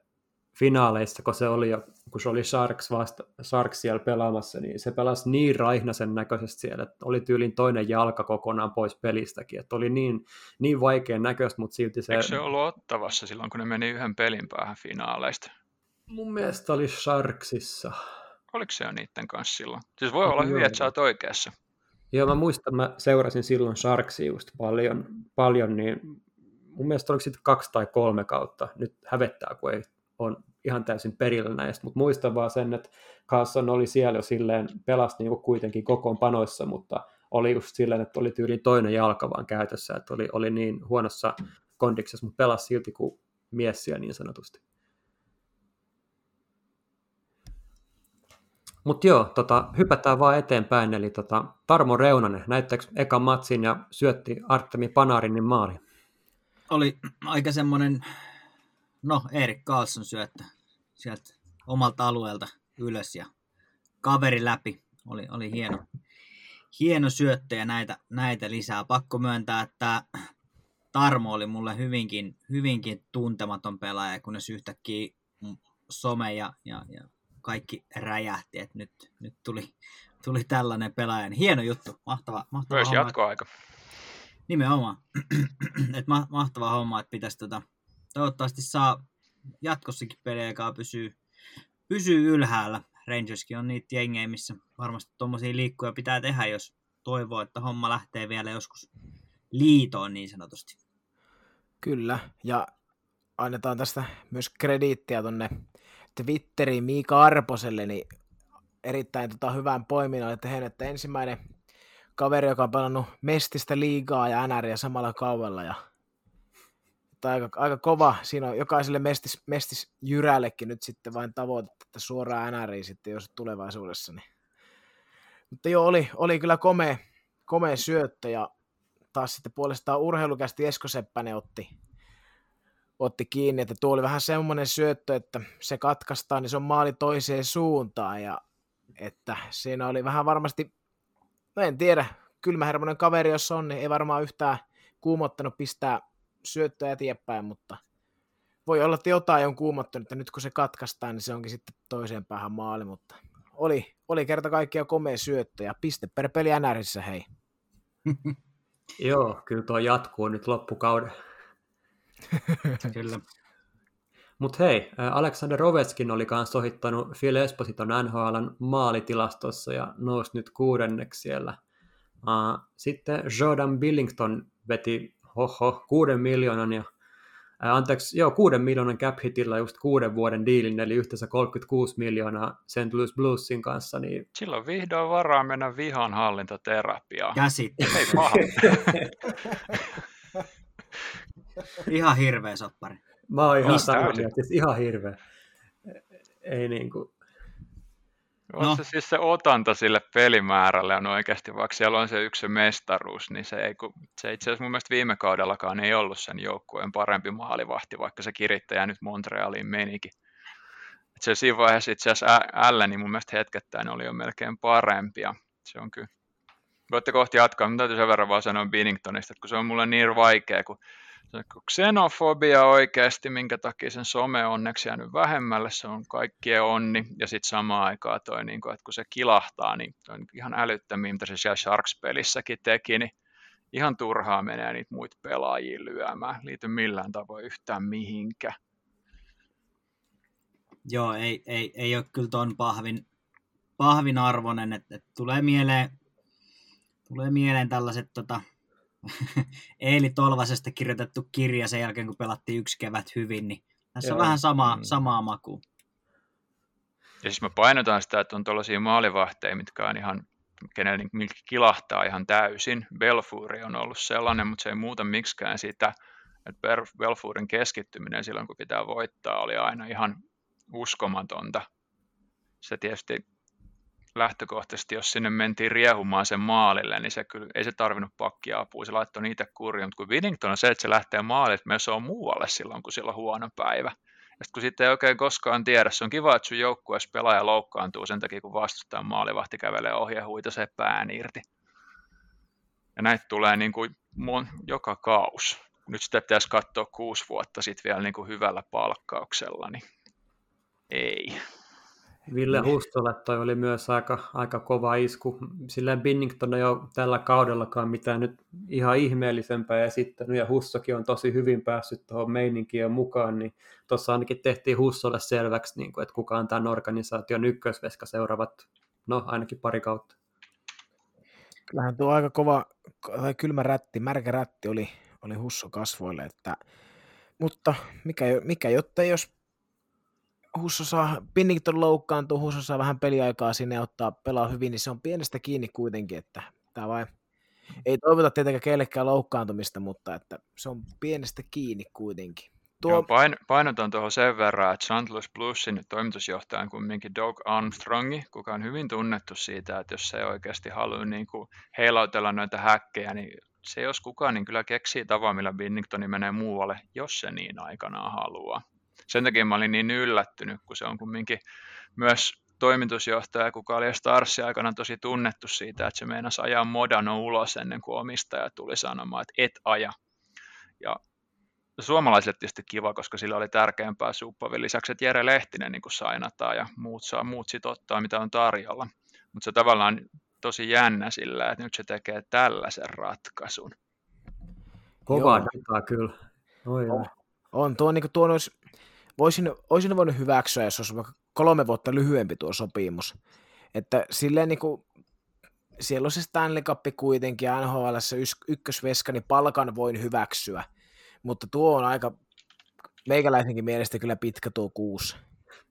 finaaleissa, kun se oli jo, kun se oli Sharks, vasta, Sharks siellä pelaamassa, niin se pelasi niin raihnasen näköisesti siellä, että oli tyylin toinen jalka kokonaan pois pelistäkin, että oli niin, niin vaikean näköistä, mutta silti se... Eikö se ollut ottavassa silloin, kun ne meni yhden pelin päähän finaaleista? Mun mielestä oli Sharksissa. Oliko se jo niiden kanssa silloin? Siis voi olla hyvin, että sä oot oikeassa. Joo, mä muistan, mä seurasin silloin Sharksia just paljon, paljon niin mun mielestä oliko sitten kaksi tai kolme kautta. Nyt hävettää, kun ei on ihan täysin perillä näistä, mutta muistan vaan sen, että Carlson oli siellä jo silleen, pelasi niinku kuitenkin panoissa, mutta oli just silleen, että oli tyyliin toinen jalka vaan käytössä, että oli, oli niin huonossa kondiksessa, mutta pelasi silti kuin mies siellä niin sanotusti. Mutta joo, tota, hypätään vaan eteenpäin, eli tota, Tarmo Reunanen, näittekö ekan matsin ja syötti Artemi Panarinin maali? Oli aika semmoinen, no Erik Karlsson syöttö sieltä omalta alueelta ylös ja kaveri läpi. Oli, oli hieno, hieno syöttö ja näitä, näitä lisää. Pakko myöntää, että Tarmo oli mulle hyvinkin, hyvinkin tuntematon pelaaja, kunnes yhtäkkiä some ja, ja, ja kaikki räjähti, että nyt, nyt tuli, tuli tällainen pelaaja. Hieno juttu, mahtava, mahtava Myös jatkoaika. Nimenomaan. että ma- mahtava homma, että pitäisi tota, toivottavasti saa jatkossakin pelejä, joka pysyy, pysyy ylhäällä. Rangerskin on niitä jengejä, missä varmasti tuommoisia liikkuja pitää tehdä, jos toivoo, että homma lähtee vielä joskus liitoon niin sanotusti. Kyllä, ja annetaan tästä myös krediittiä tuonne Twitteriin Miika Arposelle, niin erittäin tota, hyvän poiminnan, että että ensimmäinen kaveri, joka on pelannut Mestistä liigaa ja NRiä samalla kaudella. Ja, että aika, aika, kova. Siinä on jokaiselle Mestis, Mestis Jyrällekin nyt sitten vain tavoite, että suoraan NRiin sitten, jos tulevaisuudessa. Niin. Mutta joo, oli, oli kyllä komea, komea syöttö ja taas sitten puolestaan urheilukästi Esko Seppänen otti, otti kiinni, että tuo oli vähän semmoinen syöttö, että se katkaistaan, niin se on maali toiseen suuntaan, ja että siinä oli vähän varmasti, no en tiedä, kylmähermonen kaveri jos on, niin ei varmaan yhtään kuumottanut pistää syöttöä eteenpäin, mutta voi olla, että jotain on kuumottanut, että nyt kun se katkaistaan, niin se onkin sitten toiseen päähän maali, mutta oli, oli kerta kaikkiaan komea syöttö ja piste per peli NRissä, hei. Joo, kyllä tuo jatkuu nyt loppukauden. Kyllä. Mutta hei, Alexander Ovetskin oli kanssa ohittanut Phil Espositon NHLn maalitilastossa ja nousi nyt kuudenneksi siellä. Sitten Jordan Billington veti hoho, kuuden miljoonan ja anteeksi, joo, kuuden miljoonan cap hitillä just kuuden vuoden diilin, eli yhteensä 36 miljoonaa St. Louis Bluesin kanssa. Niin... Silloin vihdoin varaa mennä vihanhallintaterapiaan. Käsittely. Ei paha. Ihan hirveä soppari. Mä oon ihan Mistä samaa mieltä, siis ihan hirveä. Ei niin kuin, On No. se siis se otanta sille pelimäärälle on oikeasti, vaikka siellä on se yksi se mestaruus, niin se, ei, kun, se itse asiassa mun mielestä viime kaudellakaan ei ollut sen joukkueen parempi maalivahti, vaikka se kirittäjä nyt Montrealiin menikin. Et se siinä vaiheessa itse asiassa Ä- L, niin mun mielestä hetkettäin oli jo melkein parempi, ja se on kyllä. Voitte kohti jatkaa, mutta täytyy sen verran vaan sanoa Binningtonista, että kun se on mulle niin vaikea, kun xenofobia oikeasti, minkä takia sen some on onneksi jäänyt vähemmälle, se on kaikkien onni, ja sitten samaan aikaan toi, niin kun, että kun se kilahtaa, niin on ihan älyttömiä, mitä se siellä Sharks-pelissäkin teki, niin ihan turhaa menee niitä muita pelaajia lyömään, liity millään tavoin yhtään mihinkä. Joo, ei, ei, ei ole kyllä ton pahvin, pahvin arvoinen, että et tulee mieleen, tulee mieleen tällaiset tota, Eeli Tolvasesta kirjoitettu kirja sen jälkeen, kun pelattiin yksi kevät hyvin, niin tässä on Joo. vähän samaa, Mm. samaa makua. Ja siis mä painotan sitä, että on tuollaisia maalivahteja, mitkä on ihan, kenellä niin- kilahtaa ihan täysin. Belfuri on ollut sellainen, mutta se ei muuta miksikään sitä, että Belfurin keskittyminen silloin, kun pitää voittaa, oli aina ihan uskomatonta. Se tietysti lähtökohtaisesti, jos sinne mentiin riehumaan sen maalille, niin se kyllä, ei se tarvinnut pakkia apua, se laittoi niitä kuriin, mutta kun Winnington on se, että se lähtee maalille, että se on muualle silloin, kun sillä on huono päivä. Ja sitten kun sitten ei oikein koskaan tiedä, se on kiva, että sun joukkueessa pelaaja loukkaantuu sen takia, kun vastustajan maalivahti kävelee ohi ja huitasee pään irti. Ja näitä tulee niin kuin mon, joka kaus. Nyt sitä pitäisi katsoa kuusi vuotta sitten vielä niin kuin hyvällä palkkauksella, niin ei. Ville Hustolle toi oli myös aika, aika kova isku. Silleen Binnington ei ole tällä kaudellakaan mitään nyt ihan ihmeellisempää esittänyt, ja Hussokin on tosi hyvin päässyt tuohon meininkiin mukaan, niin tuossa ainakin tehtiin Hussolle selväksi, niin kuin, että kuka on tämän organisaation ykkösveska seuraavat, no ainakin pari kautta. Kyllähän tuo aika kova, tai kylmä rätti, märkä rätti oli, oli Husso kasvoille, että, mutta mikä, mikä jotta jos Husso saa, Pinnington loukkaantuu, Husso saa vähän peliaikaa sinne ottaa pelaa hyvin, niin se on pienestä kiinni kuitenkin, että tämä vain, ei toivota tietenkään kellekään loukkaantumista, mutta että se on pienestä kiinni kuitenkin. Tuo... Joo, pain, painotan tuohon sen verran, että St. Louis Bluesin toimitusjohtaja on kumminkin Doug Armstrongi, kuka on hyvin tunnettu siitä, että jos se ei oikeasti halua niin kuin heilautella noita häkkejä, niin se jos kukaan, niin kyllä keksii tavan, millä Binningtoni menee muualle, jos se niin aikanaan haluaa. Sen takia mä olin niin yllättynyt, kun se on kumminkin myös toimitusjohtaja, kuka oli Starsin aikana tosi tunnettu siitä, että se meinasi ajaa Modano ulos ennen kuin omistaja tuli sanomaan, että et aja. Ja suomalaisille tietysti kiva, koska sillä oli tärkeämpää Suppavin lisäksi, että Jere Lehtinen niin sainataan ja muut saa muut sit ottaa, mitä on tarjolla. Mutta se tavallaan tosi jännä sillä, että nyt se tekee tällaisen ratkaisun. Kovaa dataa kyllä. Oi, oi. on tuo, niin tuo olisi, voisin, olisin voinut hyväksyä, jos olisi vaikka kolme vuotta lyhyempi tuo sopimus. Että silleen niin kuin, siellä on se Stanley Cup kuitenkin NHL ykkösveska, niin palkan voin hyväksyä. Mutta tuo on aika meikäläisenkin mielestä kyllä pitkä tuo kuusi.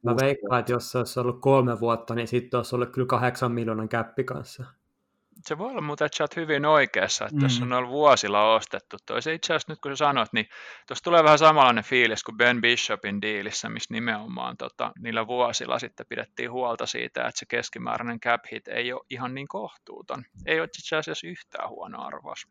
Mä veikkaan, että jos se olisi ollut kolme vuotta, niin sitten olisi ollut kyllä kahdeksan miljoonan käppi kanssa. Se voi olla muuten, että sä oot hyvin oikeassa, että mm. jos Mm. on ollut vuosilla ostettu toi. Se itse asiassa nyt kun sä sanot, niin tuossa tulee vähän samanlainen fiilis kuin Ben Bishopin diilissä, missä nimenomaan tota, niillä vuosilla sitten pidettiin huolta siitä, että se keskimääräinen cap hit ei ole ihan niin kohtuuton. Ei ole itse asiassa yhtään huono arvaus.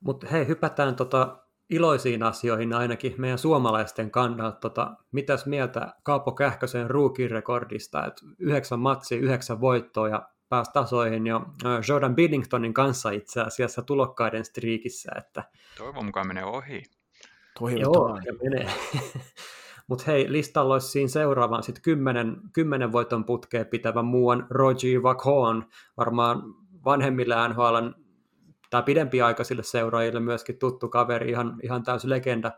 Mutta hei, hypätään tota iloisiin asioihin ainakin meidän suomalaisten kannalta. Tota, mitäs mieltä Kaapo Kähkösen ruukin-rekordista, että yhdeksän matsia, yhdeksän voittoa ja pääsi tasoihin jo Jordan Binningtonin kanssa itse asiassa tulokkaiden striikissä, että Toivon mukaan menee ohi. Toivottavaa. Joo, ja menee. Mutta hei, listalla olisi siinä seuraavan sitten kymmenen, kymmenen voiton putkeen pitävä muuan Roger Vakhon, varmaan vanhemmille NHL tai pidempiaikaisille seuraajille myöskin tuttu kaveri, ihan, ihan täysi legenda.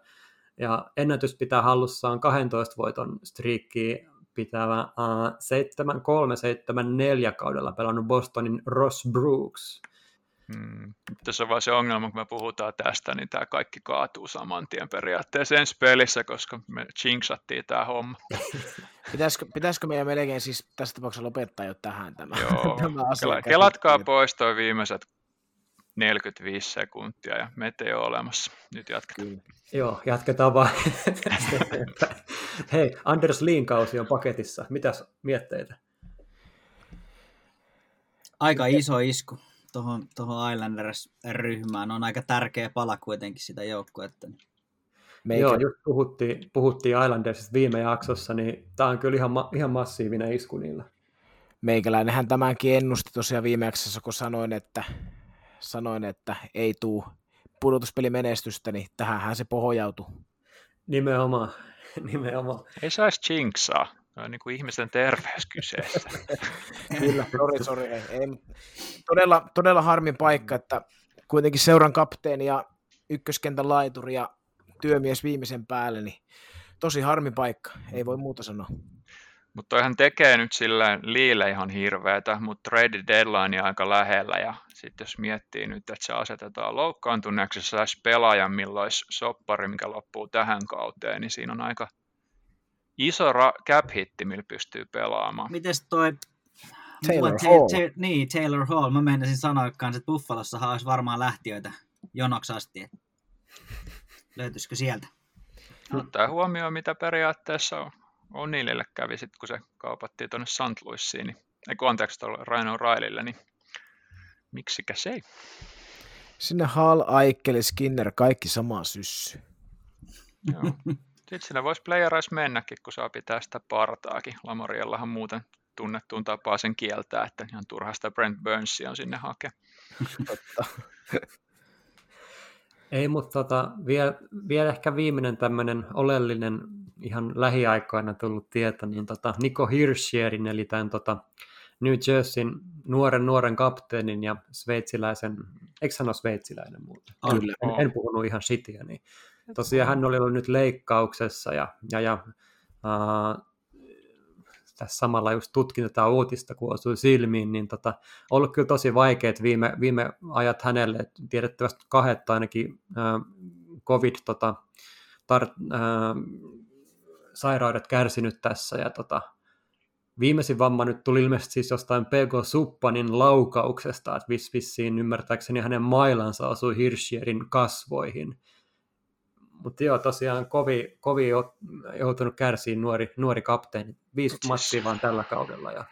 Ja ennätys pitää hallussaan 12 voiton striikkiä pitävä uh, 7-3-7-4 kaudella pelannut Bostonin Ross Brooks. Hmm. Tässä on vaan se ongelma, kun me puhutaan tästä, niin tämä kaikki kaatuu saman tien periaatteessa ensi pelissä, koska me jinxattiin tämä homma. Pitäisikö, pitäisikö meidän melkein siis tässä tapauksessa lopettaa jo tähän tämä, Joo, tämä asia? kelatkaa pois toi viimeiset 45 sekuntia ja meitä ei ole olemassa. Nyt jatketaan. Kyllä. Joo, jatketaan vaan. Hei, Anders Liin kausi on paketissa. Mitäs mietteitä? Aika iso isku tuohon, tuohon Islanders-ryhmään. On aika tärkeä pala kuitenkin sitä joukkuetta. Meikä... Joo, just puhuttiin, puhuttiin Islandersista viime jaksossa, niin tämä on kyllä ihan, ma- ihan massiivinen isku niillä. Meikäläinenhän tämänkin ennusti tosiaan viime jaksossa, kun sanoin, että, sanoin, että ei tule pudotuspelimenestystä, niin tähänhän se pohjautui. Nimenomaan, nimenomaan. Ei saisi jinksaa. on niin kuin ihmisen terveys kyseessä. Kyllä, sorry, sorry. Ei, ei. Todella, todella harmin paikka, että kuitenkin seuran kapteeni ja ykköskentän laituri ja työmies viimeisen päälle, niin tosi harmi paikka, ei voi muuta sanoa. Mutta toihan tekee nyt sillä liille ihan hirveätä, mutta trade deadline on aika lähellä ja sitten jos miettii nyt, että se asetetaan loukkaantuneeksi, se saisi pelaajan, milloin olisi soppari, mikä loppuu tähän kauteen, niin siinä on aika iso ra- cap hitti, millä pystyy pelaamaan. Mites toi Taylor Hall. Ta- niin, Taylor Hall. Mä menisin sanoa kanssa, että Buffalossa olisi varmaan lähtiöitä jonoksi asti. Löytyisikö sieltä? Ottaa huomioon, mitä periaatteessa on O'Neillille kävi sitten, kun se kaupattiin tuonne St. Louisiin, niin, ei anteeksi tuolle Ryan O'Reillylle, niin miksikä se ei? Sinne Hall, Aikkeli, Skinner, kaikki sama syssy. Joo. Sitten sinne voisi playerais mennäkin, kun saa pitää sitä partaakin. Lamariellahan muuten tunnettuun tapaa sen kieltää, että ihan turha sitä Brent Burnsia on sinne hakea. Totta. Ei, mutta tota, vielä, vielä ehkä viimeinen tämmöinen oleellinen ihan lähiaikoina tullut tieto, niin tota, Nico Hirschierin, eli tämän tota, New Jerseyn nuoren nuoren kapteenin ja sveitsiläisen, eikö ole sveitsiläinen muuten? Kyllä. En, en puhunut ihan shittiä, niin tosiaan hän oli ollut nyt leikkauksessa ja, ja, ja uh, tässä samalla just tutkin tätä uutista, kun osui silmiin, niin tota, ollut kyllä tosi vaikeat viime, viime ajat hänelle, että tiedettävästi kahdet ainakin äh, covid tota, tar, äh, sairaudet kärsinyt tässä, ja tota, viimeisin vamma nyt tuli ilmeisesti siis jostain Pego Suppanin laukauksesta, että vis, vissiin ymmärtääkseni hänen mailansa osui Hirschierin kasvoihin, mutta joo, tosiaan kovi, kovi joutunut kärsiin nuori, nuori kapteeni. Viisi matsia vaan tällä kaudella ja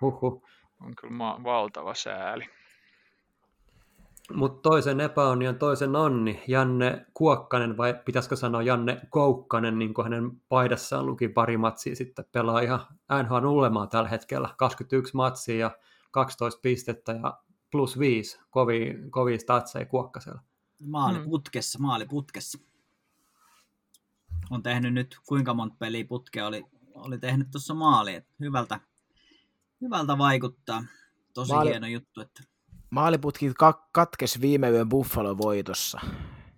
huhu. On kyllä ma- valtava sääli. Mutta toisen epäonni on toisen onni. Janne Kuokkanen, vai pitäisikö sanoa Janne Koukkanen, niin kuin hänen paidassaan luki pari matsia sitten, pelaa ihan NHL nullemaa tällä hetkellä. 21 matsia ja 12 pistettä ja plus 5 kovia, kovia statseja Kuokkasella. Maali putkessa, maali putkessa on tehnyt nyt kuinka monta peliä putkea oli, oli tehnyt tuossa maali. Hyvältä, hyvältä vaikuttaa. Tosi maali, hieno juttu. Että... Maaliputki ka- katkes viime yön Buffalo-voitossa.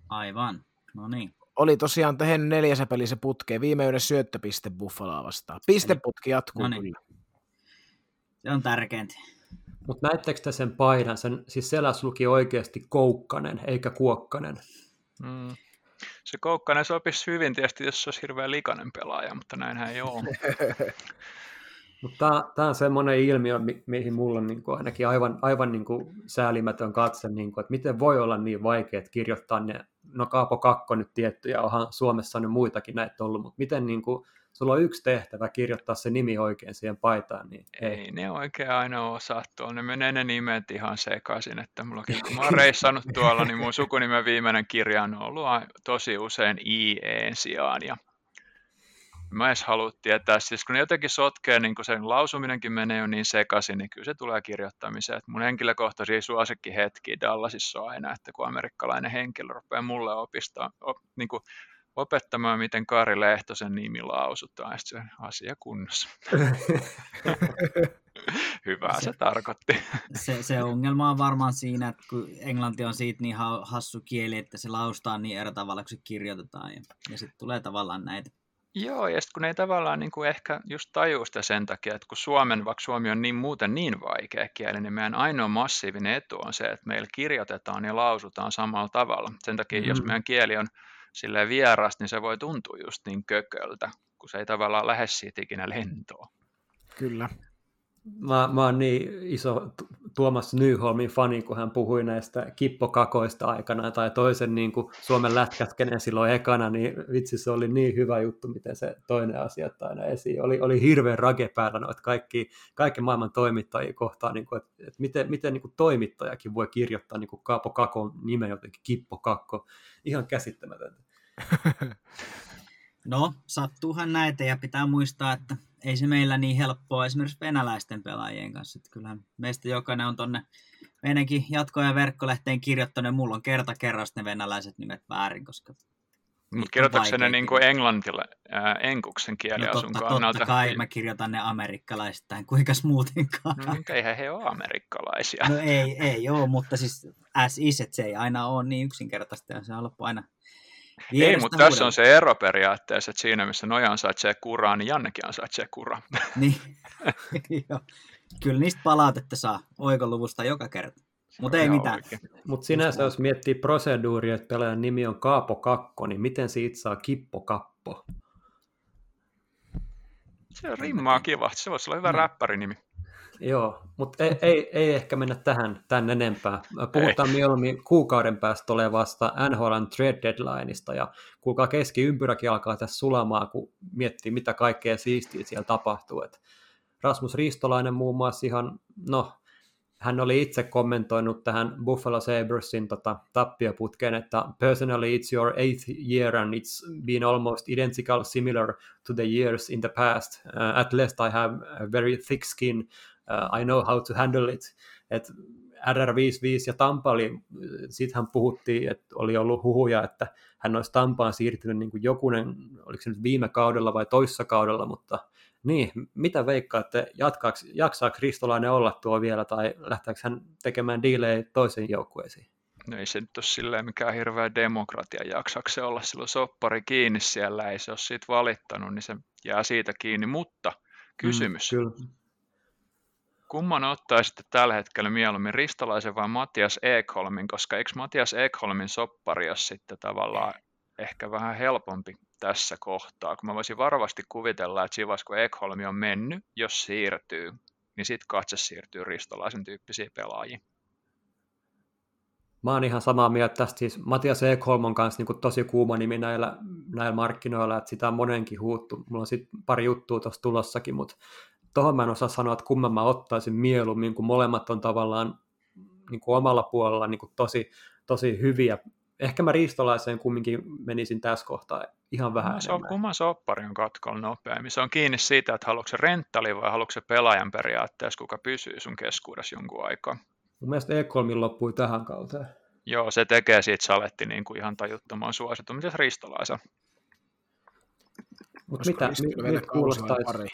Aivan, no niin. Oli tosiaan tehnyt neljäsä pelissä putkeen. Viime yön syöttöpiste Buffaloa vastaan. Pisteputki jatkuu no niin. kyllä. Se on tärkeintä. Mutta näettekö te sen paidan? Sen, siis selässä luki oikeasti Koukkanen, eikä Kuokkanen. Mm. Se Koukkanen sopisi hyvin tietysti, jos se olisi hirveän likainen pelaaja, mutta näinhän ei ole. Mutta tämä on semmoinen ilmiö, mi- mihin mulla on niin kuin ainakin aivan, aivan niin kuin säälimätön katse, niin kuin, että miten voi olla niin vaikea kirjoittaa ne, no Kaapo Kakko nyt tietty, ja onhan Suomessa nyt muitakin näitä ollut, mutta miten niin kuin, sulla on yksi tehtävä kirjoittaa se nimi oikein siihen paitaan, niin ei. ei ne oikein aina osaa tuolla. Ne menee ne nimet ihan sekaisin, että mullakin kun mä oon reissannut tuolla, niin mun sukunimen viimeinen kirja on ollut tosi usein IE sijaan ja mä edes halua tietää, siis kun ne jotenkin sotkee, niin kun sen lausuminenkin menee jo niin sekaisin, niin kyllä se tulee kirjoittamiseen. Että mun henkilökohtaisia suosikki hetki Dallasissa on aina, että kun amerikkalainen henkilö rupeaa mulle opistaa, op, niin kuin opettamaan, miten Kari Lehtosen nimi lausutaan, ja se asia kunnossa. Hyvää se, se tarkoitti. Se, se ongelma on varmaan siinä, että kun englanti on siitä niin hassu kieli, että se laustaa niin eri tavalla, kun se kirjoitetaan, ja, ja sitten tulee tavallaan näitä Joo, ja sitten kun ei tavallaan niin kuin ehkä just tajuu sitä sen takia, että kun Suomen, vaikka Suomi on niin muuten niin vaikea kieli, niin meidän ainoa massiivinen etu on se, että meillä kirjoitetaan ja lausutaan samalla tavalla. Sen takia, mm-hmm. jos meidän kieli on sille vieras, niin se voi tuntua just niin kököltä, kun se ei tavallaan lähde siitä ikinä lentoon. Kyllä. Mä, mä oon niin iso Tuomas Nyholmin fani, kun hän puhui näistä kippokakoista aikana tai toisen niin kuin Suomen lätkäskenen silloin ekana, niin vitsi se oli niin hyvä juttu, miten se toinen asia aina esiin. Oli, oli hirveän rage päällä noita kaikki, kaikki maailman toimittajia kohtaan, niin kuin, että, että miten, miten niin kuin toimittajakin voi kirjoittaa niin kuin Kaapo Kakon nimen jotenkin kippokakko. Ihan käsittämätöntä. No, sattuuhan näitä ja pitää muistaa, että ei se meillä niin helppoa esimerkiksi venäläisten pelaajien kanssa. Että kyllähän meistä jokainen on tonne meidänkin jatko- ja verkkolehteen kirjoittanut, mulla on kerta kerrasta ne venäläiset nimet väärin, koska mutta kirjoitatko ne niin kuin englantille, ää, enkuksen kieliasun no, totta, kannalta? Totta kai, mä kirjoitan ne amerikkalaisittain, kuinka muutenkaan. No, eihän he ole amerikkalaisia. No ei, ei ole, mutta siis as is, että se ei aina ole niin yksinkertaista, ja se on aina ei, mutta tässä on se ero periaatteessa, että siinä missä Noja ansaitsee kuraa, niin Jannekin ansaitsee kuraa. Niin, joo. Kyllä niistä palautetta saa oikoluvusta joka kerta. Mutta ei mitään. Mutta sinänsä jos miettii proseduuria, että pelaajan nimi on Kaapo Kakko, niin miten siitä saa Kippo Kappo? Se rimmaa kiva. Se voisi olla hyvä no. räppärinimi. Joo, mutta ei, ei, ei ehkä mennä tähän tän enempää. Puhutaan ei. mieluummin kuukauden päästä olevasta NHLn trade deadlineista, ja kuulkaa keskiympyräkin alkaa tässä sulamaan, kun miettii, mitä kaikkea siistiä siellä tapahtuu. Et Rasmus Ristolainen muun muassa ihan, no, hän oli itse kommentoinut tähän Buffalo Sabresin tota, tappioputkeen, että personally it's your eighth year and it's been almost identical similar to the years in the past. Uh, at least I have a very thick skin I know how to handle it. Et RR55 ja Tampa oli, siitähän puhuttiin, että oli ollut huhuja, että hän olisi Tampaan siirtynyt niin kuin jokunen, oliko se nyt viime kaudella vai toissa kaudella, mutta niin, mitä veikkaatte, jatkaako, jaksaako Kristolainen olla tuo vielä tai lähteekö hän tekemään diilejä toisen joukkueisiin? No ei se nyt ole silleen mikään hirveä demokratia, jaksaako se olla silloin soppari kiinni siellä, ei se ole siitä valittanut, niin se jää siitä kiinni, mutta kysymys. Mm, kyllä. Kumman ottaisitte tällä hetkellä mieluummin, Ristolaisen vai Matias Ekholmin, koska eikö Matias Ekholmin soppari ole sitten tavallaan ehkä vähän helpompi tässä kohtaa, kun mä voisin varovasti kuvitella, että siinä kun Ekholmi on mennyt, jos siirtyy, niin sitten katse siirtyy Ristolaisen tyyppisiin pelaajiin. Mä oon ihan samaa mieltä tästä. Siis Matias Ekholm on kanssa niin tosi kuuma nimi näillä, näillä markkinoilla, että sitä on monenkin huuttu. Mulla on sitten pari juttua tuossa tulossakin, mutta tuohon mä en osaa sanoa, että kumman mä ottaisin mieluummin, kun molemmat on tavallaan niin kuin omalla puolella niin kuin tosi, tosi hyviä. Ehkä mä riistolaiseen kumminkin menisin tässä kohtaa ihan vähän no, se on, kumman soppari on katkolla nopeammin. Se on kiinni siitä, että haluatko se renttali vai haluatko se pelaajan periaatteessa, kuka pysyy sun keskuudessa jonkun aikaa. Mun mielestä E3 loppui tähän kauteen. Joo, se tekee siitä saletti niin kuin ihan tajuttoman suosittu. Mitäs Ristolaisen? Mutta mitä, nyt kuulostaisi,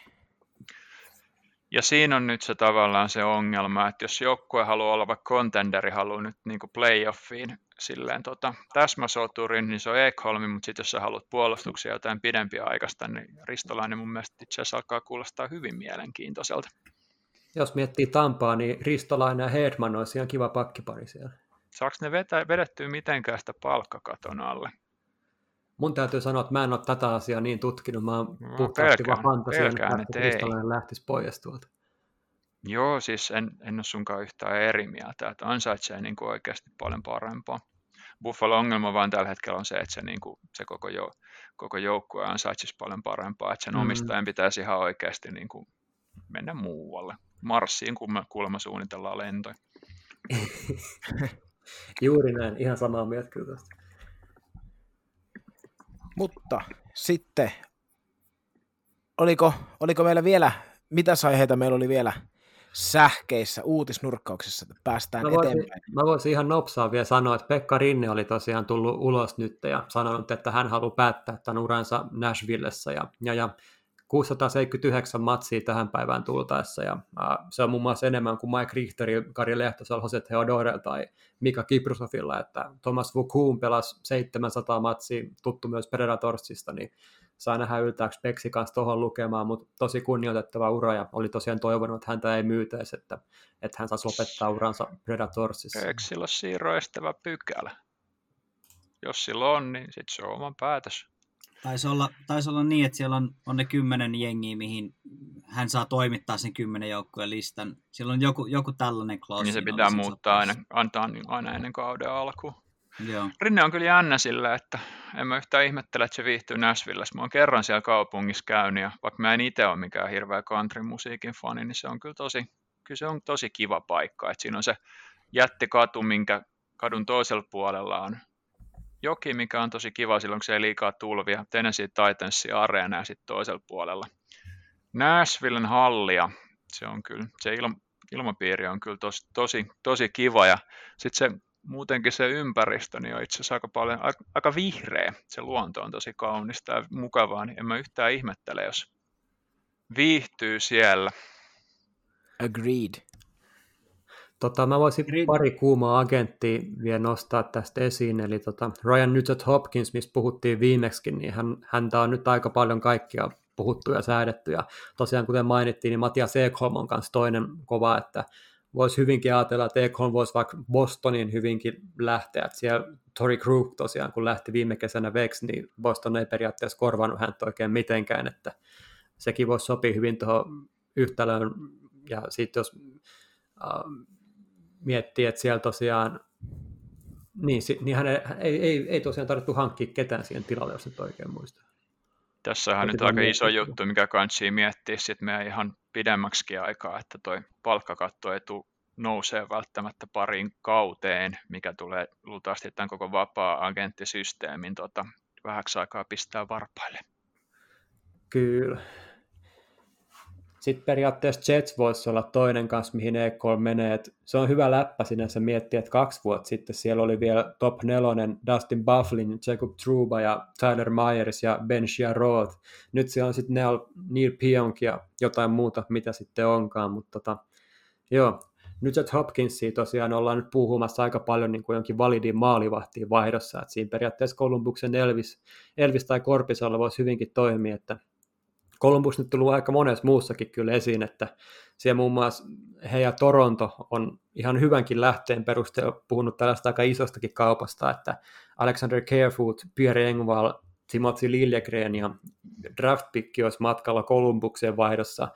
ja siinä on nyt se tavallaan se ongelma, että jos joukkue haluaa olla vaikka contenderi, haluaa nyt niin playoffiin silleen tota, täsmäsoturin, niin se on Ekholmi, mutta sitten jos sä haluat puolustuksia jotain pidempiä aikaista, niin Ristolainen mun mielestä itse asiassa alkaa kuulostaa hyvin mielenkiintoiselta. Jos miettii Tampaa, niin Ristolainen ja Hedman olisi ihan kiva pakkipari siellä. Saako ne vetä, vedettyä mitenkään sitä palkkakaton alle? Mun täytyy sanoa, että mä en ole tätä asiaa niin tutkinut. Mä oon no, puhtaasti vaan fantasian, että Kristallinen lähtisi pois tuolta. Joo, siis en, en ole sunkaan yhtään eri mieltä, että ansaitsee niin kuin oikeasti paljon parempaa. Buffalo ongelma vaan tällä hetkellä on se, että se, niin kuin, se koko, jo, koko joukkue ansaitsisi paljon parempaa, että sen mm. omistajan pitäisi ihan oikeasti niin kuin mennä muualle. Marssiin, kun me kuulemma suunnitellaan lentoja. Juuri näin, ihan samaa mieltä kyllä tästä. Mutta sitten, oliko, oliko meillä vielä, mitä aiheita meillä oli vielä sähkeissä, uutisnurkkauksessa, että päästään mä voisin, eteenpäin? Mä voisin ihan nopsaa vielä sanoa, että Pekka Rinne oli tosiaan tullut ulos nyt ja sanonut, että hän haluaa päättää tämän uransa Nashvillessä ja, ja, ja 679 matsia tähän päivään tultaessa, ja uh, se on muun muassa enemmän kuin Mike Richterillä, Kari Lehtosella, Jose Theodore tai Mika Kiprusofilla, että Thomas Vukuun pelasi 700 matsia, tuttu myös Predatorsista, niin saa nähdä yltääkö Peksi kanssa tuohon lukemaan, mutta tosi kunnioitettava ura ja oli tosiaan toivonut, että häntä ei myytäisi, että, että hän saisi lopettaa uransa Predatorsissa. Peksillä on siirroestävä pykälä. Jos sillä on, niin sitten se on oman päätös. Taisi olla, taisi olla niin, että siellä on, on ne kymmenen jengiä, mihin hän saa toimittaa sen kymmenen joukkueen listan. Siellä on joku, joku tällainen kloosi. Niin se pitää muuttaa aina, antaa niin aina ennen kauden alkuun. Joo. Rinne on kyllä jännä sillä, että en mä yhtään ihmettele, että se viihtyy Nashvillessä. Mä oon kerran siellä kaupungissa käynyt ja vaikka mä en itse ole mikään hirveä country-musiikin fani, niin se on kyllä tosi, kyllä se on tosi kiva paikka. Että siinä on se jättikatu, minkä kadun toisella puolella on joki, mikä on tosi kiva silloin, kun se ei liikaa tulvia. Tennessee Titansin areena ja sitten toisella puolella. Nashvillen hallia, se on kyllä, se ilma, ilmapiiri on kyllä tosi, tosi, tosi kiva ja sitten se muutenkin se ympäristö niin on itse asiassa aika paljon, aika vihreä. Se luonto on tosi kaunista ja mukavaa, niin en mä yhtään ihmettele, jos viihtyy siellä. Agreed. Tota, mä voisin pari kuumaa agenttia vielä nostaa tästä esiin, eli tota, Ryan Nugent Hopkins, mistä puhuttiin viimeksi, niin hän, häntä on nyt aika paljon kaikkia puhuttu ja säädetty, ja tosiaan kuten mainittiin, niin Matias Ekholm on kanssa toinen kova, että voisi hyvinkin ajatella, että Ekholm voisi vaikka Bostonin hyvinkin lähteä, että siellä Tori Krug tosiaan, kun lähti viime kesänä veksi, niin Boston ei periaatteessa korvannut häntä oikein mitenkään, että sekin voisi sopia hyvin tuohon yhtälöön, ja sitten jos äh, miettii, että siellä tosiaan, niin, niin hän ei, ei, ei, tosiaan tarvittu hankkia ketään siihen tilalle, jos nyt oikein muistaa. Tässä on nyt aika iso juttu, mikä kansi miettiä sitten meidän ihan pidemmäksi aikaa, että toi palkkakatto ei tule nousee välttämättä parin kauteen, mikä tulee luultavasti tämän koko vapaa-agenttisysteemin tota, vähäksi aikaa pistää varpaille. Kyllä. Sitten periaatteessa Jets voisi olla toinen kanssa, mihin E3 menee. Se on hyvä läppä sinänsä miettiä, että kaksi vuotta sitten siellä oli vielä top nelonen Dustin Bufflin, Jacob Truba ja Tyler Myers ja Ben Roth. Nyt siellä on sitten Neil, Neil Pionk ja jotain muuta, mitä sitten onkaan, mutta tota, joo, nyt että Hopkinsia tosiaan ollaan nyt puhumassa aika paljon niin kuin jonkin validin maalivahtiin vaihdossa, että siinä periaatteessa Columbuksen Elvis, Elvis tai Korpisalla voisi hyvinkin toimia, että Columbus nyt tullut aika monessa muussakin kyllä esiin, että siellä muun muassa he ja Toronto on ihan hyvänkin lähteen perusteella puhunut tällaista aika isostakin kaupasta, että Alexander Carefoot, Pierre Engvall, Timothy Liljegren ja draft olisi matkalla Columbukseen vaihdossa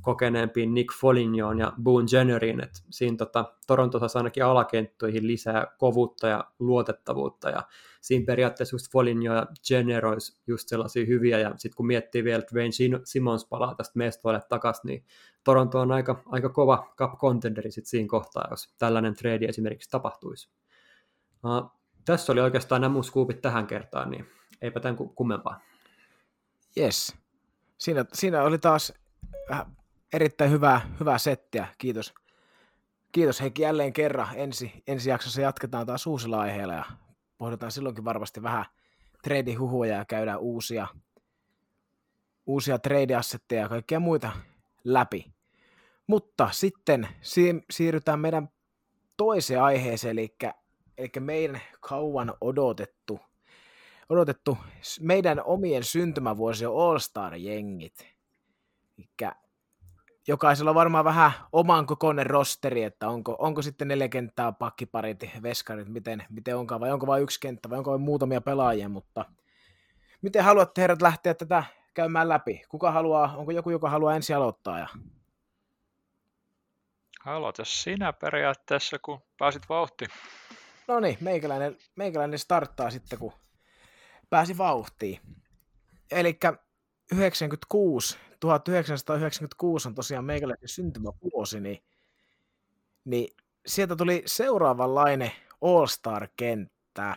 kokeneempiin Nick Folignoon ja Boone Jennerin, että siinä tota, Toronto saa ainakin alakenttoihin lisää kovuutta ja luotettavuutta, ja siinä periaatteessa just Foligno ja Jenner olisi just sellaisia hyviä, ja sitten kun miettii vielä, että Wayne Simmons palaa tästä mestoille takaisin, niin Toronto on aika, aika kova cup contenderi sitten siinä kohtaa, jos tällainen trade esimerkiksi tapahtuisi. Uh, tässä oli oikeastaan nämä mun tähän kertaan, niin eipä tämän kummempaa. Yes. Siinä, siinä oli taas erittäin hyvää, hyvää settiä. Kiitos. Kiitos Heikki jälleen kerran. Ensi, ensi jaksossa jatketaan taas uusilla aiheilla ja pohditaan silloinkin varmasti vähän trade-huhuja ja käydään uusia, uusia trade-assetteja ja kaikkia muita läpi. Mutta sitten siirrytään meidän toiseen aiheeseen, eli, eli meidän kauan odotettu, odotettu meidän omien syntymävuosien All-Star-jengit. Jokaisella on varmaan vähän oman kokoinen rosteri, että onko, onko sitten neljä kenttää, pakkiparit, veskarit, miten, miten onkaan, vai onko vain yksi kenttä, vai onko vain muutamia pelaajia, mutta miten haluatte herrat lähteä tätä käymään läpi? Kuka haluaa, onko joku, joka haluaa ensin aloittaa? Ja... Aloita sinä periaatteessa, kun pääsit vauhtiin. No niin, meikäläinen, meikäläinen starttaa sitten, kun pääsi vauhtiin. Eli 96 1996 on tosiaan meikäläisen syntymävuosi, niin, niin sieltä tuli seuraavanlainen All-Star-kenttä.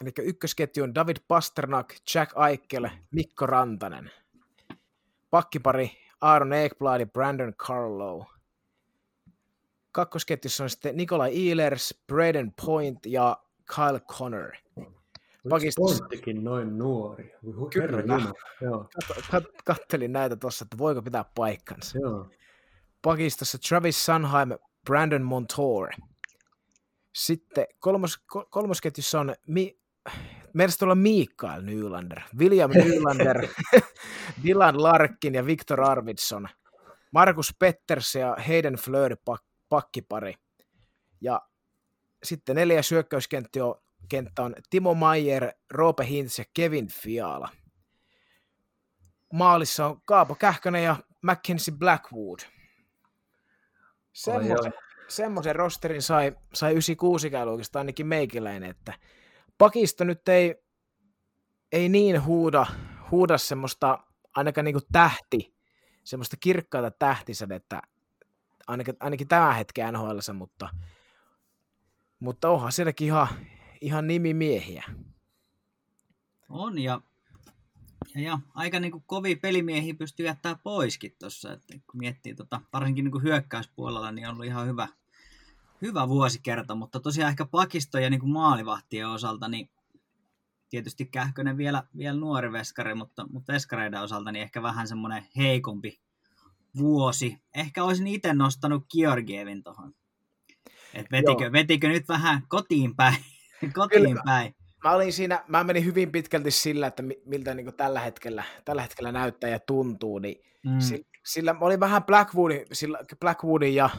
Eli ykkösketju on David Pasternak, Jack Eichel, Mikko Rantanen. Pakkipari Aaron Ekblad ja Brandon Carlow. Kakkosketjussa on sitten Nikolai Ehlers, Braden Point ja Kyle Connor. Ponttikin noin nuori. Kyllä. Joo. Kat, kattelin näitä tuossa, että voiko pitää paikkansa. Joo. Pakistossa Travis Sunheim, Brandon Montour. Sitten kolmos, kolmosketjussa on Mi, Mielestäni olla Mikael Nylander, William Nylander, Dylan Larkin ja Victor Arvidsson, Markus Petters ja Hayden Fleur pakkipari. Ja sitten neljä syökkäyskenttä on, kenttä on Timo Maier, Roope Hintz ja Kevin Fiala. Maalissa on Kaapo Kähkönen ja Mackenzie Blackwood. Semmoisen, semmoisen rosterin sai, sai 96 oikeastaan ainakin meikiläinen, että pakisto nyt ei, ei niin huuda, huuda semmoista ainakaan niin tähti, semmoista kirkkaita tähtisädettä, ainakin, ainakin tämä hetki NHL, mutta, mutta onhan sielläkin ihan, ihan nimimiehiä. On, ja, ja, ja aika niin kovia pelimiehiä pystyy jättää poiskin tuossa, että kun miettii tota, varsinkin niin hyökkäyspuolella, niin on ollut ihan hyvä, hyvä vuosikerta, mutta tosiaan ehkä pakisto ja niin maalivahtien osalta, niin tietysti Kähkönen vielä, vielä nuori veskari, mutta, mutta veskareiden osalta niin ehkä vähän semmoinen heikompi vuosi. Ehkä olisin itse nostanut Georgievin tuohon. Et vetikö, vetikö nyt vähän kotiin päin? kotiin päin. Mä olin siinä, mä menin hyvin pitkälti sillä, että miltä niin tällä, hetkellä, tällä hetkellä näyttää ja tuntuu, niin mm. sillä, sillä mä olin vähän Blackwoodin, sillä Blackwoodin ja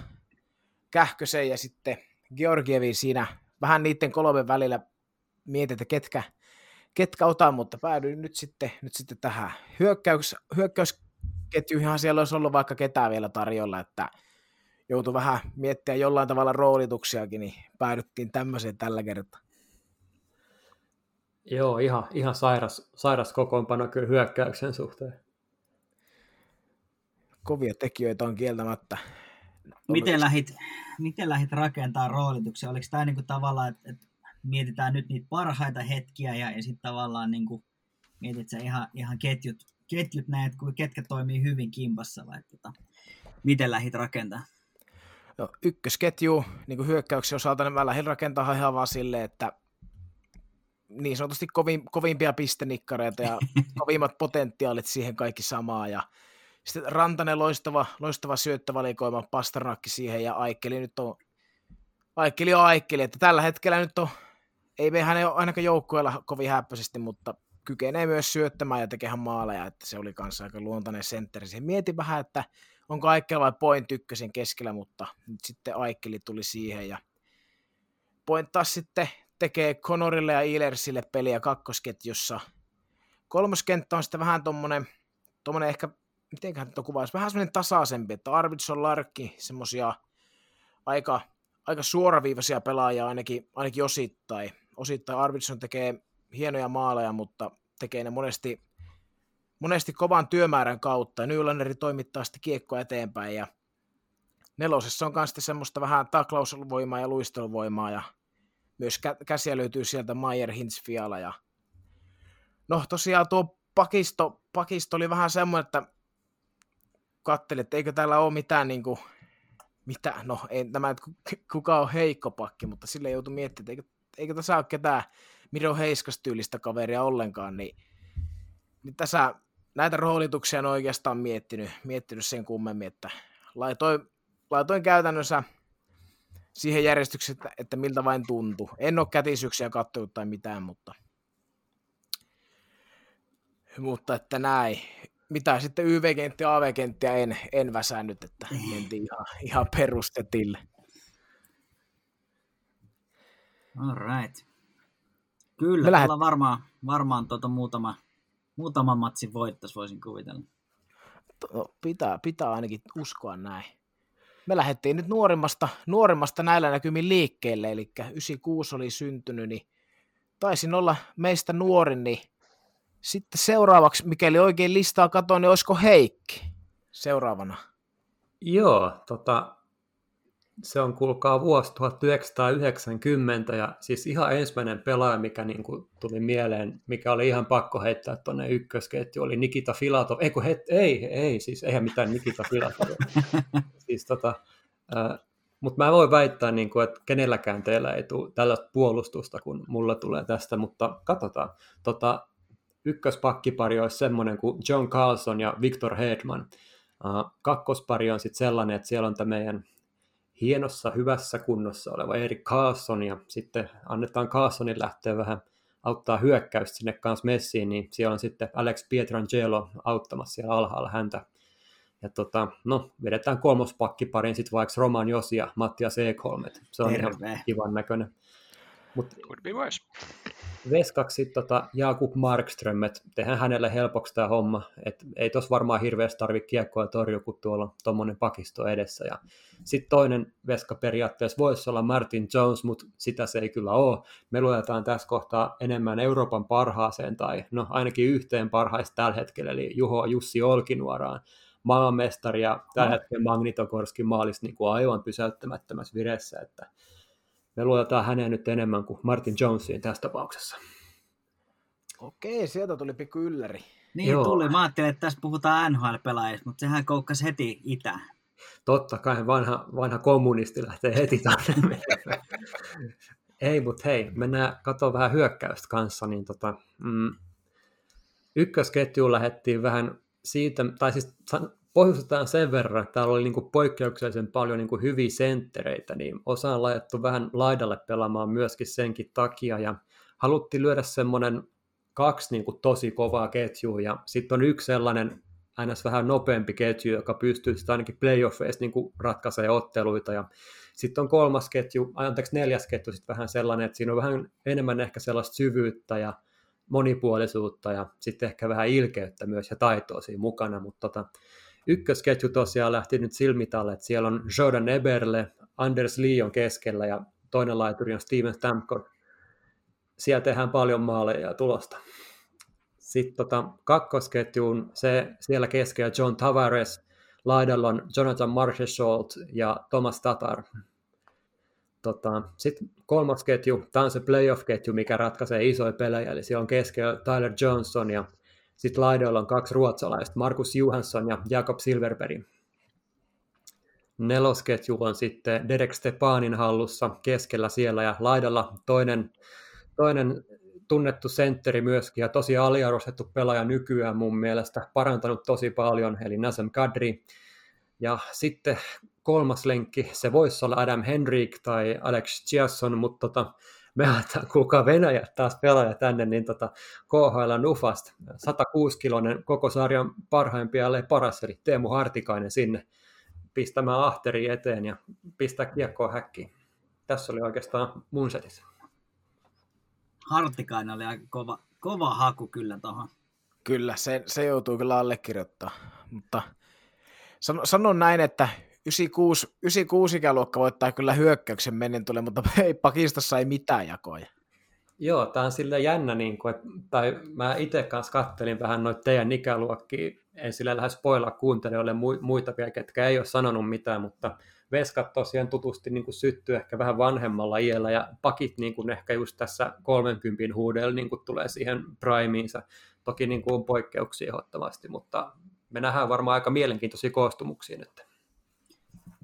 Kähkösen ja sitten Georgievin siinä vähän niiden kolmen välillä mietin, että ketkä, ketkä otan, mutta päädyin nyt sitten, nyt sitten tähän hyökkäys, hyökkäysketjuihin siellä olisi ollut vaikka ketään vielä tarjolla, että joutui vähän miettiä jollain tavalla roolituksiakin, niin päädyttiin tämmöiseen tällä kertaa. Joo, ihan, ihan sairas, sairas kokoonpano kyllä hyökkäyksen suhteen. Kovia tekijöitä on kieltämättä. Miten lähit, miten lähit rakentaa roolituksia? Oliko tämä niinku tavallaan, että, että mietitään nyt niitä parhaita hetkiä ja, ja sitten tavallaan niinku, mietit sä ihan, ihan ketjut, ketjut näet, ketkä toimii hyvin kimpassa vai tota, miten lähit rakentaa? No, ykkösketju niin hyökkäyksen osalta niin mä lähdin rakentamaan ihan vaan silleen, että niin sanotusti kovin, kovimpia pistenikkareita ja kovimmat potentiaalit siihen kaikki samaa ja sitten Rantanen loistava, loistava syöttövalikoima, Pasternakki siihen ja Aikkeli nyt on, Aikkeli on Aikkeli, että tällä hetkellä nyt on, ei me hänen ainakaan joukkueella kovin häppöisesti, mutta kykenee myös syöttämään ja tekemään maaleja, että se oli kanssa aika luontainen sentteri. Siihen mietin vähän, että onko Aikkeli vai Point ykkösen keskellä, mutta nyt sitten Aikkeli tuli siihen ja Point taas sitten tekee Conorille ja Ilersille peliä kakkosketjussa. Kolmoskenttä on sitten vähän tommonen, tommonen ehkä mitenköhän tuo kuvaisi, vähän semmoinen tasaisempi, että Arvidsson Larkki, semmoisia aika, aika suoraviivaisia pelaajia ainakin, ainakin osittain. Osittain Arvidsson tekee hienoja maaleja, mutta tekee ne monesti, monesti kovan työmäärän kautta. Nylanderi toimittaa sitten kiekkoa eteenpäin ja nelosessa on myös semmoista vähän taklausvoimaa ja luisteluvoimaa ja myös käsiä löytyy sieltä Mayer, Hintz, ja no tosiaan tuo pakisto, pakisto oli vähän semmoinen, että katselin, että eikö täällä ole mitään niin kuin, mitä, no ei että kuka on heikko pakki, mutta sille joutui miettimään, että eikö, eikö tässä ole ketään Miro Heiskas tyylistä kaveria ollenkaan, niin, niin tässä näitä roolituksia on oikeastaan miettinyt, miettinyt sen kummemmin, että laitoin, laitoin käytännössä siihen järjestykseen, että, että miltä vain tuntuu. En ole kätisyksiä kattonut tai mitään, mutta, mutta että näin mitä sitten YV-kenttiä ja AV-kenttiä en, en väsännyt, että mentiin ihan, ihan perustetille. All right. Kyllä, Me lähet... varmaan, varmaan tuota muutama, muutama matsi voittaisi, voisin kuvitella. No, pitää, pitää ainakin uskoa näin. Me lähdettiin nyt nuorimmasta, nuorimmasta näillä näkymin liikkeelle, eli 96 oli syntynyt, niin taisin olla meistä nuorin, niin sitten seuraavaksi, mikäli oikein listaa katoin, niin olisiko Heikki seuraavana? Joo, tota, se on kuulkaa vuosi 1990 ja siis ihan ensimmäinen pelaaja, mikä niin kuin tuli mieleen, mikä oli ihan pakko heittää tuonne ykkösketju, oli Nikita Filatov. Ei, kun het, ei, ei, siis eihän mitään Nikita Filatov. siis tota, äh, mutta mä voin väittää, niin kuin, että kenelläkään teillä ei tule tällaista puolustusta, kun mulla tulee tästä, mutta katsotaan. Tota, ykköspakkipari olisi semmoinen kuin John Carlson ja Victor Hedman. Uh, kakkospari on sitten sellainen, että siellä on tämä meidän hienossa, hyvässä kunnossa oleva Erik Carlson, ja sitten annetaan Carlsonin lähteä vähän auttaa hyökkäystä sinne kanssa messiin, niin siellä on sitten Alex Pietrangelo auttamassa siellä alhaalla häntä. Ja tota, no, vedetään kolmospakkiparin sitten vaikka Roman Josi ja Mattias Ekholm, se on Terve. ihan kivan näköinen. Mut Could be worse. Veskaksi tota Jakub Markström, että tehdään hänelle helpoksi tämä homma, että ei tos varmaan hirveästi tarvitse kiekkoa torjua, kun tuolla on tuommoinen pakisto edessä. Ja sitten toinen veska periaatteessa voisi olla Martin Jones, mutta sitä se ei kyllä ole. Me luetaan tässä kohtaa enemmän Euroopan parhaaseen tai no ainakin yhteen parhaista tällä hetkellä, eli Juho Jussi Olkinuoraan maailmanmestari ja tällä no. hetkellä Magnitogorskin maalissa niin kuin aivan pysäyttämättömässä vireessä, että me luotetaan häneen nyt enemmän kuin Martin Jonesiin tässä tapauksessa. Okei, sieltä tuli pikku ylläri. Niin Joo. tuli. Mä ajattelin, että tässä puhutaan NHL-pelaajista, mutta sehän koukkasi heti itä. Totta kai vanha, vanha kommunisti lähtee heti tänne. Ei, mutta hei, mennään katsomaan vähän hyökkäystä kanssa. Niin tota, mm, ykkösketjuun lähdettiin vähän siitä, tai siis pohjustetaan sen verran, että täällä oli niin kuin poikkeuksellisen paljon niin kuin hyviä senttereitä, niin osa on laitettu vähän laidalle pelaamaan myöskin senkin takia, ja haluttiin lyödä semmoinen kaksi niin kuin tosi kovaa ketjua, ja sitten on yksi sellainen aina vähän nopeampi ketju, joka pystyy sitten ainakin playoffeissa niin ratkaisemaan otteluita, ja sitten on kolmas ketju, anteeksi neljäs ketju sitten vähän sellainen, että siinä on vähän enemmän ehkä sellaista syvyyttä ja monipuolisuutta ja sitten ehkä vähän ilkeyttä myös ja taitoa siinä mukana, mutta tota, ykkösketju tosiaan lähti nyt silmitalle, että siellä on Jordan Eberle, Anders Lee on keskellä ja toinen laituri on Steven Stamkos. Siellä tehdään paljon maaleja ja tulosta. Sitten tota, kakkosketjuun se siellä keskellä John Tavares, laidalla on Jonathan Marchessault ja Thomas Tatar. Tota, Sitten kolmas ketju, tämä on se playoff-ketju, mikä ratkaisee isoja pelejä, eli siellä on keskellä Tyler Johnson ja sitten laidoilla on kaksi ruotsalaista, Markus Johansson ja Jakob Silverberg. Nelosketju on sitten Derek Stepanin hallussa keskellä siellä ja laidalla toinen, toinen tunnettu sentteri myöskin ja tosi aliarvostettu pelaaja nykyään mun mielestä, parantanut tosi paljon, eli Nazem Kadri. Ja sitten kolmas lenkki, se voisi olla Adam Henrik tai Alex Chiasson, mutta tota, me aletaan kuulkaa Venäjä taas pelaaja tänne, niin tota, KHL Nufast, 106-kilonen koko sarjan parhaimpia, ellei paras, eli Teemu Hartikainen sinne pistämään ahteri eteen ja pistää kiekkoa häkkiin. Tässä oli oikeastaan mun setis. Hartikainen oli aika kova, kova haku kyllä tuohon. Kyllä, se, se joutuu kyllä allekirjoittaa, mutta sanon, sanon näin, että 96, 96 ikäluokka voittaa kyllä hyökkäyksen mennen tulee, mutta ei pakistossa ei mitään jakoja. Joo, tämä on sille jännä, niin kuin, että, tai mä itse kanssa kattelin vähän noita teidän ikäluokkia, en sille lähde spoilaa kuuntelijoille muita vielä, ketkä ei ole sanonut mitään, mutta veskat tosiaan tutusti niin syttyy ehkä vähän vanhemmalla iällä, ja pakit niin kuin ehkä just tässä 30 huudella niin kuin tulee siihen primeinsa. Toki niin kuin on poikkeuksia ehdottomasti, mutta me nähdään varmaan aika mielenkiintoisia koostumuksia nyt.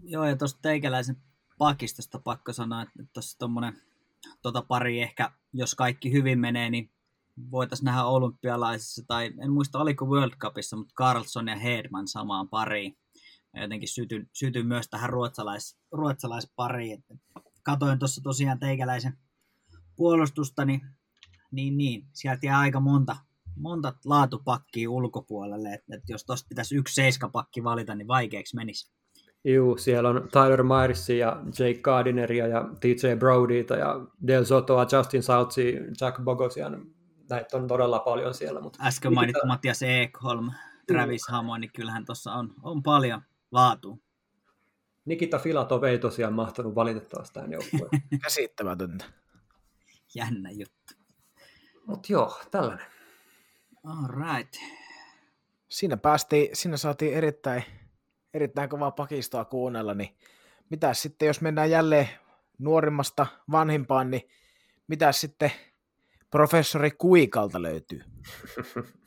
Joo, ja tuosta teikäläisen pakistosta pakko sanoa, että tuossa tuommoinen tota pari ehkä, jos kaikki hyvin menee, niin voitaisiin nähdä olympialaisissa, tai en muista oliko World Cupissa, mutta Carlson ja Hedman samaan pariin. Ja jotenkin sytyn, sytyn myös tähän ruotsalais, ruotsalaispariin. Katoin tuossa tosiaan teikäläisen puolustusta, niin, niin, niin sieltä jää aika monta, monta laatupakkia ulkopuolelle, että, että jos tuosta pitäisi yksi seiskapakki valita, niin vaikeaksi menisi. Juu, siellä on Tyler Myersia ja Jake Gardineria ja TJ Brodyta ja Del Sotoa, Justin Southia, Jack Bogosian. Näitä on todella paljon siellä. Mutta Äsken mainittu Nikita... Matias Ekholm, Travis Hammond, niin kyllähän tuossa on, on paljon laatu. Nikita Filatov ei tosiaan mahtanut valitettavasti tähän joukkueen. Käsittämätöntä. Jännä juttu. Mutta joo, tällainen. All right. Siinä päästiin, siinä saatiin erittäin erittäin kovaa pakistoa kuunnella, niin mitä sitten, jos mennään jälleen nuorimmasta vanhimpaan, niin mitä sitten professori Kuikalta löytyy?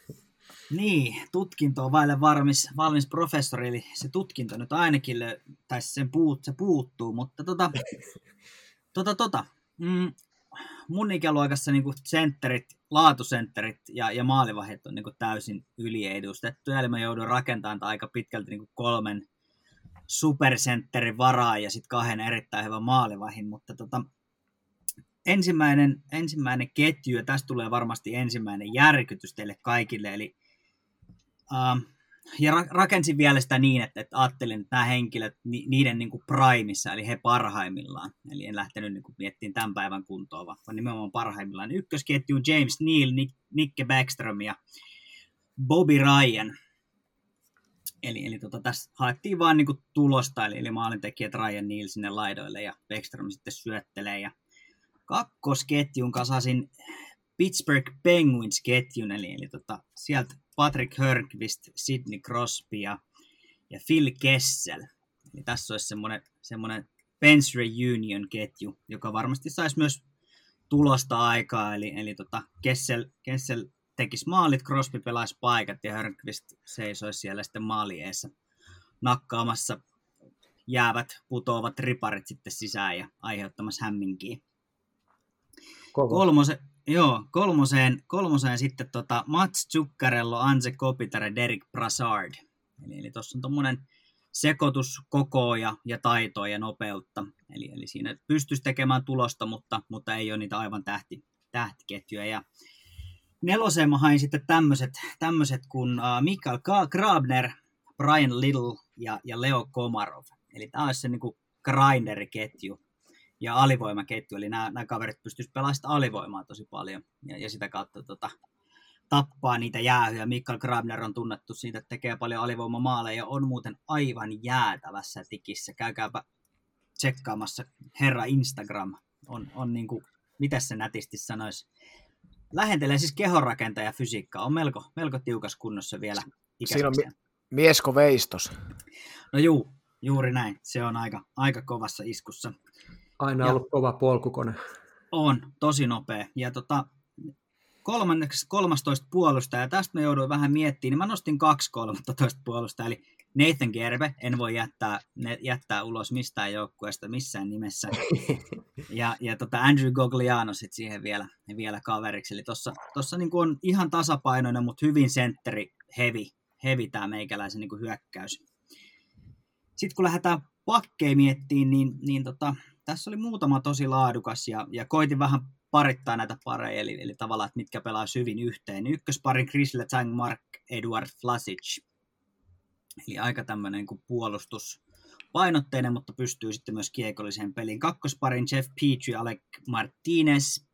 Niin, tutkinto on vaille valmis, valmis professori, eli se tutkinto nyt ainakin, lö- tai sen puut, se puuttuu, mutta tota, tota, tota mm, mun ikäluokassa niin sentterit, laatusentterit ja, ja maalivahit on niin täysin yliedustettu, eli mä joudun rakentamaan aika pitkälti niin kolmen supersentterin varaa ja sitten kahden erittäin hyvän maalivahin, mutta tota, ensimmäinen, ensimmäinen ketju, ja tästä tulee varmasti ensimmäinen järkytys teille kaikille, eli uh, ja ra- rakensin vielä sitä niin, että, että ajattelin, että nämä henkilöt, ni, niiden niin kuin primissa, eli he parhaimmillaan, eli en lähtenyt niin kuin miettimään tämän päivän kuntoa, vaan nimenomaan parhaimmillaan. Ykkösketju James Neal, Nick, Nikke Backstrom ja Bobby Ryan. Eli, eli tota, tässä haettiin vaan niin kuin tulosta, eli, eli maalintekijät Ryan Neal sinne laidoille ja Backstrom sitten syöttelee. Ja kakkosketjun kasasin Pittsburgh Penguins-ketjun, eli, eli tota, sieltä Patrick Hörnqvist, Sidney Crosby ja, ja Phil Kessel. Eli tässä olisi semmoinen, semmoinen Pence Reunion-ketju, joka varmasti saisi myös tulosta aikaa, eli, eli tota, Kessel, Kessel tekisi maalit, Crosby pelaisi paikat ja Hörnqvist seisoisi siellä sitten maalieessa nakkaamassa jäävät, putoavat riparit sitten sisään ja aiheuttamassa hämminkiä. Kolmose, Joo, kolmoseen, kolmoseen sitten tota Mats Zuccarello, Anse Kopitar ja Derek Brassard. Eli, eli tuossa on tuommoinen sekoitus kokoa ja, ja taitoa ja nopeutta. Eli, eli siinä pystyisi tekemään tulosta, mutta, mutta ei ole niitä aivan tähti, tähtiketjuja. Ja neloseen mä hain sitten tämmöiset, tämmöiset kuin uh, Mikael Grabner, Brian Little ja, ja Leo Komarov. Eli tämä olisi se niin grinderiketju ja alivoimaketju, eli nämä, nämä kaverit pystyisivät pelaamaan alivoimaa tosi paljon ja, ja sitä kautta tota, tappaa niitä jäähyjä. Mikael Grabner on tunnettu siitä, että tekee paljon alivoimamaaleja ja on muuten aivan jäätävässä tikissä. Käykääpä tsekkaamassa herra Instagram. On, on niin kuin, mitä se nätisti sanoisi, lähentelee siis kehonrakentaja fysiikkaa. On melko, melko tiukas kunnossa vielä Siinä on mi- miesko veistos. No juu, juuri näin. Se on aika, aika kovassa iskussa. Aina ja ollut kova polkukone. On, tosi nopea. Ja tota, kolmanneksi 13 puolustaja, tästä mä jouduin vähän miettimään, niin mä nostin kaksi 13 puolusta, eli Nathan Gerbe, en voi jättää, ne, jättää ulos mistään joukkueesta missään nimessä. Ja, ja tota Andrew Gogliano sitten siihen vielä, vielä kaveriksi. Eli tuossa niin on ihan tasapainoinen, mutta hyvin sentteri heavy, heavy tämä meikäläisen niin hyökkäys. Sitten kun lähdetään pakkeja miettiin, niin, niin tota, tässä oli muutama tosi laadukas ja, ja koitin vähän parittaa näitä pareja, eli, eli tavallaan, että mitkä pelaa syvin yhteen. Ykköspari Chris Letang, Mark Edward Flasic. Eli aika tämmöinen kuin puolustus painotteinen, mutta pystyy sitten myös kiekolliseen peliin. Kakkosparin Jeff Petrie, Alec Martinez.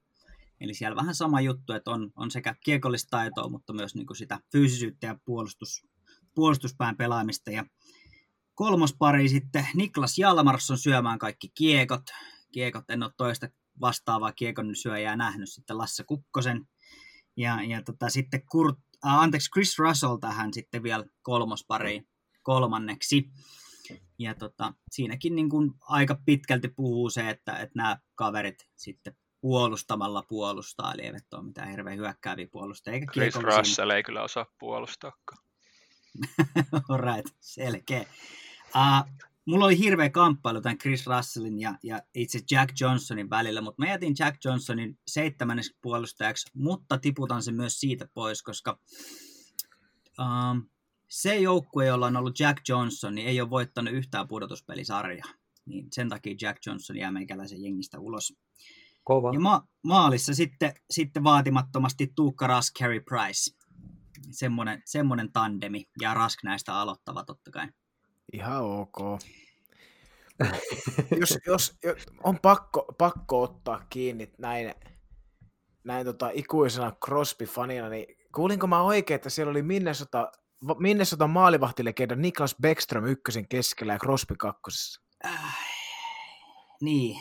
Eli siellä vähän sama juttu, että on, on sekä kiekollista taitoa, mutta myös niin kuin sitä fyysisyyttä ja puolustus, puolustuspään pelaamista. Ja Kolmospari sitten Niklas Jalmarsson syömään kaikki kiekot. Kiekot, en ole toista vastaavaa kiekon syöjää nähnyt sitten Lasse Kukkosen. Ja, ja tota, sitten Kurt, äh, anteeksi, Chris Russell tähän sitten vielä kolmospari kolmanneksi. Ja tota, siinäkin niin kuin aika pitkälti puhuu se, että, että nämä kaverit sitten puolustamalla puolustaa, eli eivät ole mitään hirveän hyökkääviä puolustajia. Eikä Chris Russell ei kyllä osaa puolustaa. right, selkeä. Uh, mulla oli hirveä kamppailu tämän Chris Russellin ja, ja itse Jack Johnsonin välillä, mutta mä jätin Jack Johnsonin seitsemänneksi puolustajaksi, mutta tiputan sen myös siitä pois, koska um, se joukkue, jolla on ollut Jack Johnson, niin ei ole voittanut yhtään pudotuspelisarjaa. Niin sen takia Jack Johnson jää meikäläisen jengistä ulos. Kova. Ja ma- maalissa sitten, sitten vaatimattomasti Tuukka Rask, Harry Price. Semmoinen, semmoinen tandemi, ja Rask näistä aloittava totta kai. Ihan ok. jos, jos, on pakko, pakko ottaa kiinni näin, näin tota, ikuisena Crosby-fanina, niin kuulinko mä oikein, että siellä oli Minnesota, Minnesota maalivahtilegenda Niklas Beckström ykkösen keskellä ja Crosby kakkosessa? Äh, niin,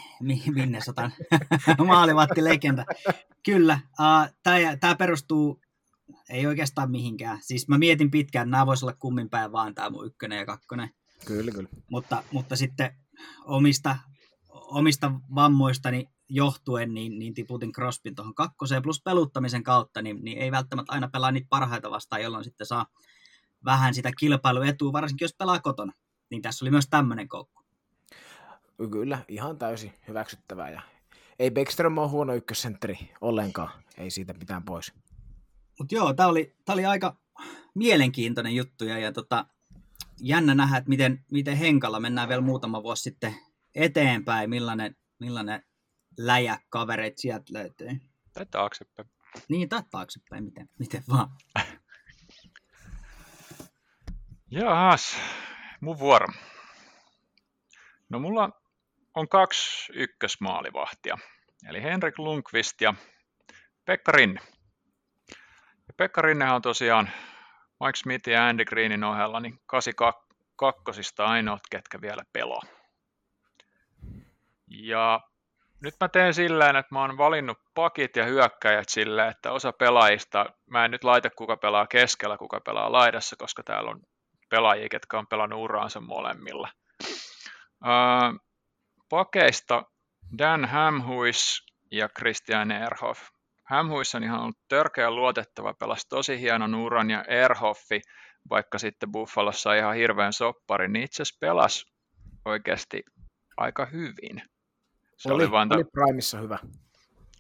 Minnesotan maalivahtilegenda. Kyllä, uh, tämä perustuu ei oikeastaan mihinkään. Siis mä mietin pitkään, että nämä voisi olla kummin päin vaan tämä mun ykkönen ja kakkonen. Kyllä, kyllä. Mutta, mutta sitten omista, omista vammoistani johtuen, niin, niin tiputin Crosbyn tuohon kakkoseen, plus peluttamisen kautta, niin, niin ei välttämättä aina pelaa niitä parhaita vastaan, jolloin sitten saa vähän sitä kilpailuetua, varsinkin jos pelaa kotona. Niin tässä oli myös tämmöinen koukku. Kyllä, ihan täysin hyväksyttävää. Ja ei Beckström ole huono ykkössentteri ollenkaan, ei siitä mitään pois. Mutta joo, tämä oli, tää oli aika mielenkiintoinen juttu ja, ja tota, jännä nähdä, että miten, miten Henkalla mennään vielä muutama vuosi sitten eteenpäin, millainen, millainen läjäkavereita sieltä löytyy. Tai taaksepäin. Niin, tai taaksepäin, miten, miten vaan. Jaas, mun vuoro. No mulla on kaksi ykkösmaalivahtia, eli Henrik Lundqvist ja Pekka Rinne. Ja Pekka Rinnehän on tosiaan Mike Smith ja Andy Greenin ohella niin 82 ainoat, ketkä vielä pelaa. Ja nyt mä teen silleen, että mä oon valinnut pakit ja hyökkäjät silleen, että osa pelaajista, mä en nyt laita kuka pelaa keskellä, kuka pelaa laidassa, koska täällä on pelaajia, ketkä on pelannut uraansa molemmilla. Öö, pakeista Dan Hamhuis ja Christian Erhoff. Hamhuis on ihan ollut törkeän luotettava, pelasi tosi hienon uran ja Erhoffi, vaikka sitten Buffalossa ihan hirveän soppari, niin itse asiassa pelasi oikeasti aika hyvin. Se oli, oli, vain oli Primessa hyvä.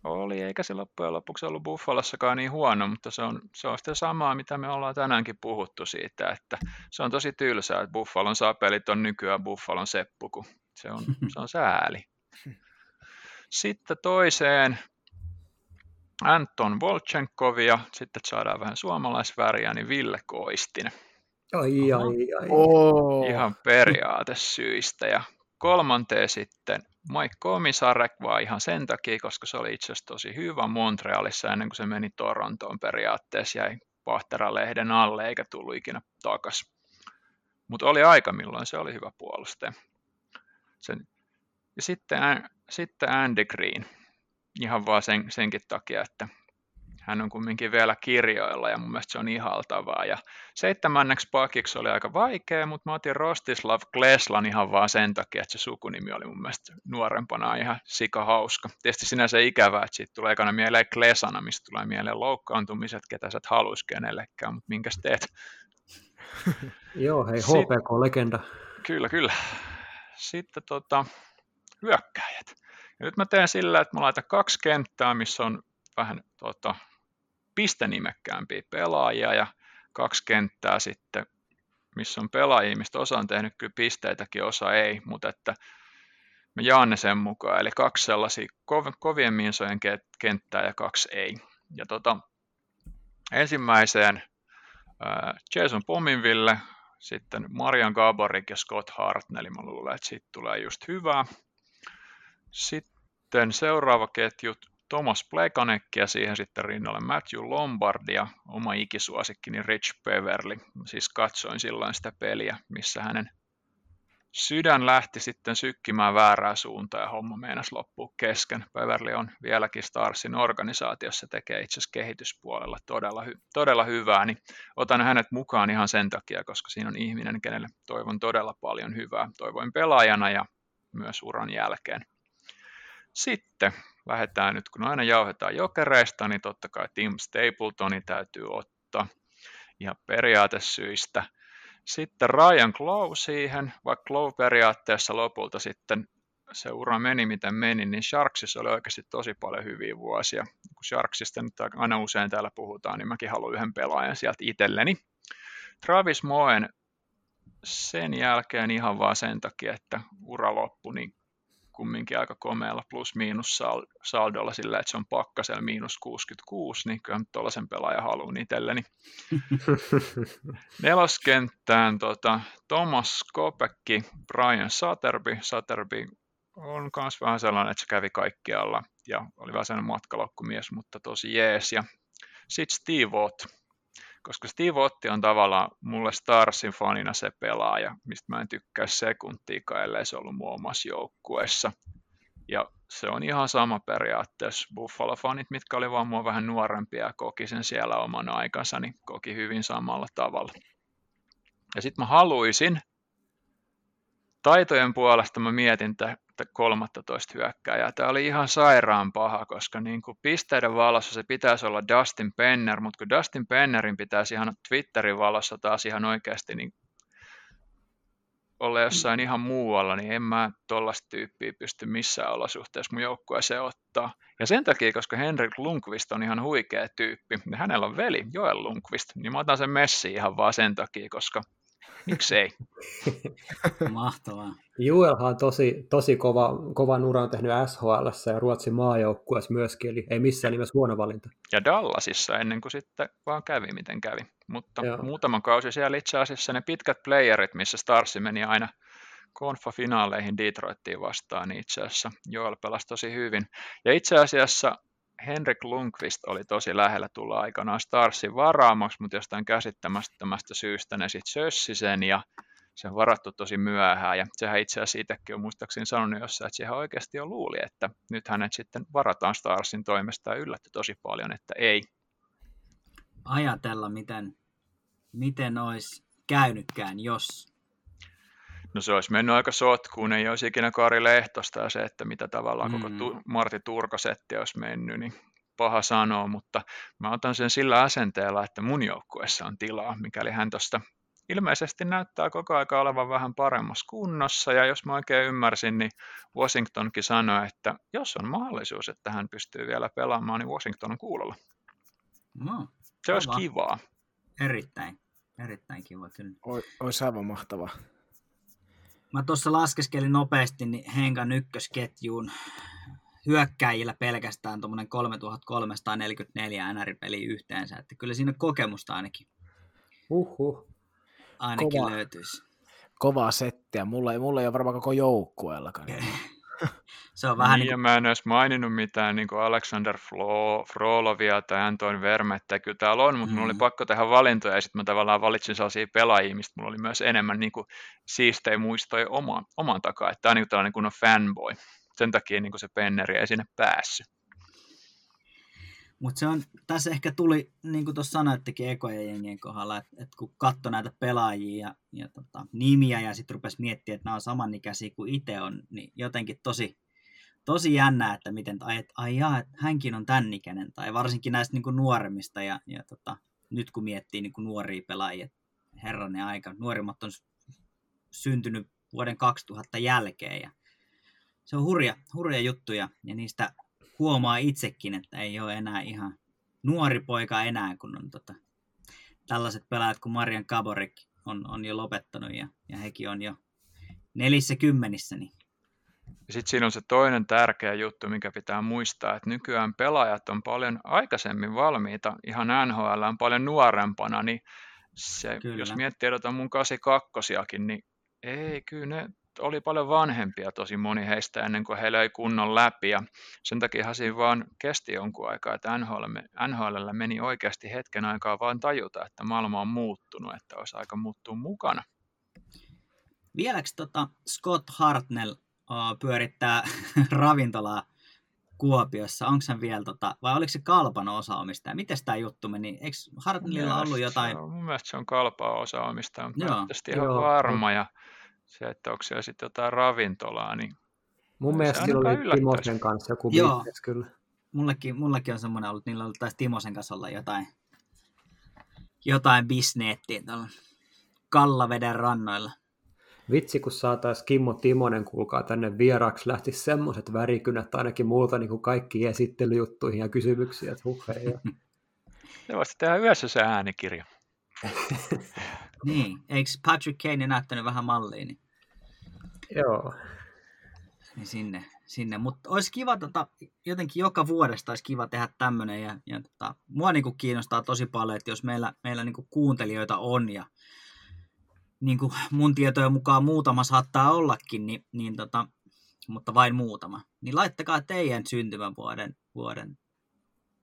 Oli, eikä se loppujen lopuksi ollut Buffalossakaan niin huono, mutta se on, se on sitä samaa, mitä me ollaan tänäänkin puhuttu siitä, että se on tosi tylsää, että Buffalon sapelit on nykyään Buffalon seppuku. Se on, se on sääli. Sitten toiseen Anton Volchenkov ja sitten saadaan vähän suomalaisväriä, niin Ville Koistinen. Ai, ai, ai. Oh. Ihan periaatesyistä. Ja kolmanteen sitten Mike Komisarek vaan ihan sen takia, koska se oli itse asiassa tosi hyvä Montrealissa ennen kuin se meni Torontoon periaatteessa, jäi Pahtera-lehden alle eikä tullut ikinä takaisin. Mutta oli aika, milloin se oli hyvä puolustaja. Sen, ja sitten, sitten Andy Green, ihan vaan sen, senkin takia, että hän on kumminkin vielä kirjoilla ja mun mielestä se on ihaltavaa. Ja seitsemänneksi pakiksi oli aika vaikea, mutta mä otin Rostislav Kleslan ihan vaan sen takia, että se sukunimi oli mun mielestä nuorempana ihan sika hauska. Tietysti sinänsä ikävää, että siitä tulee ekana mieleen Klesana, mistä tulee mieleen loukkaantumiset, ketä sä et haluaisi kenellekään, mutta minkäs teet? Joo, hei, HPK-legenda. Kyllä, kyllä. Sitten tota, hyökkäjät. Nyt mä teen sillä, että mä laitan kaksi kenttää, missä on vähän tota, pistenimekkäämpiä pelaajia ja kaksi kenttää sitten, missä on pelaajia, mistä osa on tehnyt kyllä pisteitäkin, osa ei, mutta että mä jaan ne sen mukaan, eli kaksi sellaisia kov- kovien minsojen kenttää ja kaksi ei. Ja tota, ensimmäiseen Jason Pominville, sitten Marian Gaborik ja Scott Hartnell, mä luulen, että siitä tulee just hyvää. Sitten seuraava ketju, Thomas Plekanek ja siihen sitten rinnalle Matthew Lombardi ja oma ikisuosikkini Rich Beverly. Siis katsoin silloin sitä peliä, missä hänen sydän lähti sitten sykkimään väärää suuntaan ja homma meinasi loppua kesken. Beverly on vieläkin Starsin organisaatiossa, tekee itse asiassa kehityspuolella todella, hy- todella hyvää, niin otan hänet mukaan ihan sen takia, koska siinä on ihminen, kenelle toivon todella paljon hyvää. Toivoin pelaajana ja myös uran jälkeen. Sitten lähdetään nyt, kun aina jauhetaan jokereista, niin totta kai Tim Stapletoni täytyy ottaa ihan periaatesyistä. Sitten Ryan Glow siihen, vaikka Glow periaatteessa lopulta sitten se ura meni miten meni, niin Sharksissa oli oikeasti tosi paljon hyviä vuosia. Kun Sharksista nyt aina usein täällä puhutaan, niin mäkin haluan yhden pelaajan sieltä itselleni. Travis Moen sen jälkeen ihan vaan sen takia, että ura loppui, niin kumminkin aika komealla plus-miinus saldolla sillä, että se on pakkasella miinus 66, niin kyllä tuollaisen pelaajan haluan itselleni. Neloskenttään tota, Thomas Kopekki, Brian Satterby. Satterby on myös vähän sellainen, että se kävi kaikkialla ja oli vähän sellainen matkalokkumies, mutta tosi jees. Ja sitten Steve Ott, koska Steve Otti on tavallaan mulle Starsin fanina se pelaaja, mistä mä en tykkää sekuntiikaan, ellei se ollut muun omassa joukkueessa. Ja se on ihan sama periaatteessa. Buffalo-fanit, mitkä oli vaan mua vähän nuorempia koki sen siellä oman aikansa, niin koki hyvin samalla tavalla. Ja sitten mä haluaisin, taitojen puolesta mä mietin, että 13 hyökkääjää. Tämä oli ihan sairaan paha, koska niin kuin pisteiden valossa se pitäisi olla Dustin Penner, mutta kun Dustin Pennerin pitäisi ihan Twitterin valossa taas ihan oikeasti niin olla jossain ihan muualla, niin en mä tollaista tyyppiä pysty missään olosuhteessa mun joukkueeseen ottaa. Ja sen takia, koska Henrik Lundqvist on ihan huikea tyyppi, niin hänellä on veli Joel Lundqvist, niin mä otan sen messi ihan vaan sen takia, koska Miksei? Mahtavaa. Juelhan on tosi, tosi kova, kova ura on tehnyt SHL ja Ruotsin maajoukkueessa myöskin, eli ei missään nimessä huono valinta. Ja Dallasissa ennen kuin sitten vaan kävi, miten kävi. Mutta Joo. muutaman kausi siellä itse asiassa ne pitkät playerit, missä Starsi meni aina konfa-finaaleihin Detroittiin vastaan, niin itse asiassa Joel pelasi tosi hyvin. Ja itse asiassa Henrik Lundqvist oli tosi lähellä tulla aikanaan Starsin varaamoksi, mutta jostain käsittämättömästä syystä ne sitten sössi sen ja se on varattu tosi myöhään. Ja sehän itse asiassa itsekin on muistaakseni sanonut jossain, että siihen oikeasti jo luuli, että nyt hänet sitten varataan Starsin toimesta ja yllätti tosi paljon, että ei. Ajatella, miten, miten olisi käynytkään, jos No se olisi mennyt aika sotkuun, ei olisi ikinä Kari Lehtosta ja se, että mitä tavallaan mm. koko tu- Martti Turkasetti olisi mennyt, niin paha sanoa, mutta mä otan sen sillä asenteella, että mun joukkueessa on tilaa, mikäli hän tuosta ilmeisesti näyttää koko aika olevan vähän paremmassa kunnossa, ja jos mä oikein ymmärsin, niin Washingtonkin sanoi, että jos on mahdollisuus, että hän pystyy vielä pelaamaan, niin Washington on kuulolla. no, Se olisi Aivan. kivaa. erittäin, erittäin kiva kyllä. Oi- Olisi aivan mahtavaa. Mä tuossa laskeskelin nopeasti niin Henkan ykkösketjuun hyökkäjillä pelkästään tuommoinen 3344 NR-peli yhteensä, että kyllä siinä kokemusta ainakin, Huhhuh. ainakin Kova. löytyisi. Kovaa settiä. Mulla ei, mulla ei ole varmaan koko joukkueellakaan. Se on vähän niin, niin ja kuin, mä en edes maininnut mitään niin kuin Alexander Flo, Frolovia tai Antoine Vermettä, kyllä täällä on, mutta mm. mulla oli pakko tehdä valintoja, ja sitten mä tavallaan valitsin sellaisia pelaajia, mistä mulla oli myös enemmän niin kuin, siistejä muistoja omaan, omaan takaa, että tämä on niin kuin tällainen kunnon fanboy. Sen takia niin kuin se Penneri ei sinne päässyt. Mutta se on, tässä ehkä tuli, niin kuin tuossa sanoittekin ekojen jengien kohdalla, että, että kun katsoi näitä pelaajia ja, ja tota, nimiä ja sitten rupesi miettimään, että nämä on samanikäisiä kuin itse on, niin jotenkin tosi, tosi jännää, että miten, ai, että, ai jaa, että hänkin on tämän ikäinen, tai varsinkin näistä niin kuin nuoremmista, ja, ja tota, nyt kun miettii niin kuin nuoria pelaajia, herranen aika, nuorimmat on syntynyt vuoden 2000 jälkeen, ja se on hurja, hurja juttu, ja, ja niistä huomaa itsekin, että ei ole enää ihan nuori poika enää, kun on tota, tällaiset pelaajat kuin Marian Kaborik on, on jo lopettanut, ja, ja hekin on jo nelissä kymmenissä, niin Ja sitten siinä on se toinen tärkeä juttu, mikä pitää muistaa, että nykyään pelaajat on paljon aikaisemmin valmiita, ihan NHL on paljon nuorempana, niin se, Kyllä. jos miettii että mun 82 niin ei, kyllä ne oli paljon vanhempia tosi moni heistä ennen kuin he löi kunnon läpi ja sen takia siinä vaan kesti jonkun aikaa, että NHL, NHLllä meni oikeasti hetken aikaa vaan tajuta, että maailma on muuttunut, että olisi aika muuttua mukana. Vieläks tota Scott Hartnell uh, pyörittää ravintolaa Kuopiossa? Onko hän vielä, tota, vai oliko se Kalpan osaomistaja? Miten tämä juttu meni? Eikö Hartnellilla ollut jotain? Se on, mun mielestä se on kalpaa osaamista, mutta Joo. ihan Joo. varma. Ja se, että onko siellä sitten jotain ravintolaa, niin Mun mielestä sillä oli yllättäisi. Timosen kanssa joku Joo. bisnes kyllä. Mullekin, mullekin on semmoinen ollut, niillä oli taisi Timosen kanssa olla jotain, jotain bisneettiä tuolla Kallaveden rannoilla. Vitsi, kun saataisiin Kimmo Timonen, kuulkaa tänne vieraaksi, lähtisi semmoiset värikynät ainakin muulta niin kuin kaikki esittelyjuttuihin ja kysymyksiä, että huh hei. ja- se voisi tehdä yhdessä se äänikirja. Niin, eikö Patrick Kane näyttänyt vähän malliin, niin, Joo. niin sinne. sinne. Mutta olisi kiva, tota, jotenkin joka vuodesta olisi kiva tehdä tämmöinen. Ja, ja tota, mua niinku kiinnostaa tosi paljon, että jos meillä, meillä niinku kuuntelijoita on ja niinku mun tietojen mukaan muutama saattaa ollakin, niin, niin tota, mutta vain muutama. Niin laittakaa teidän syntymävuoden vuoden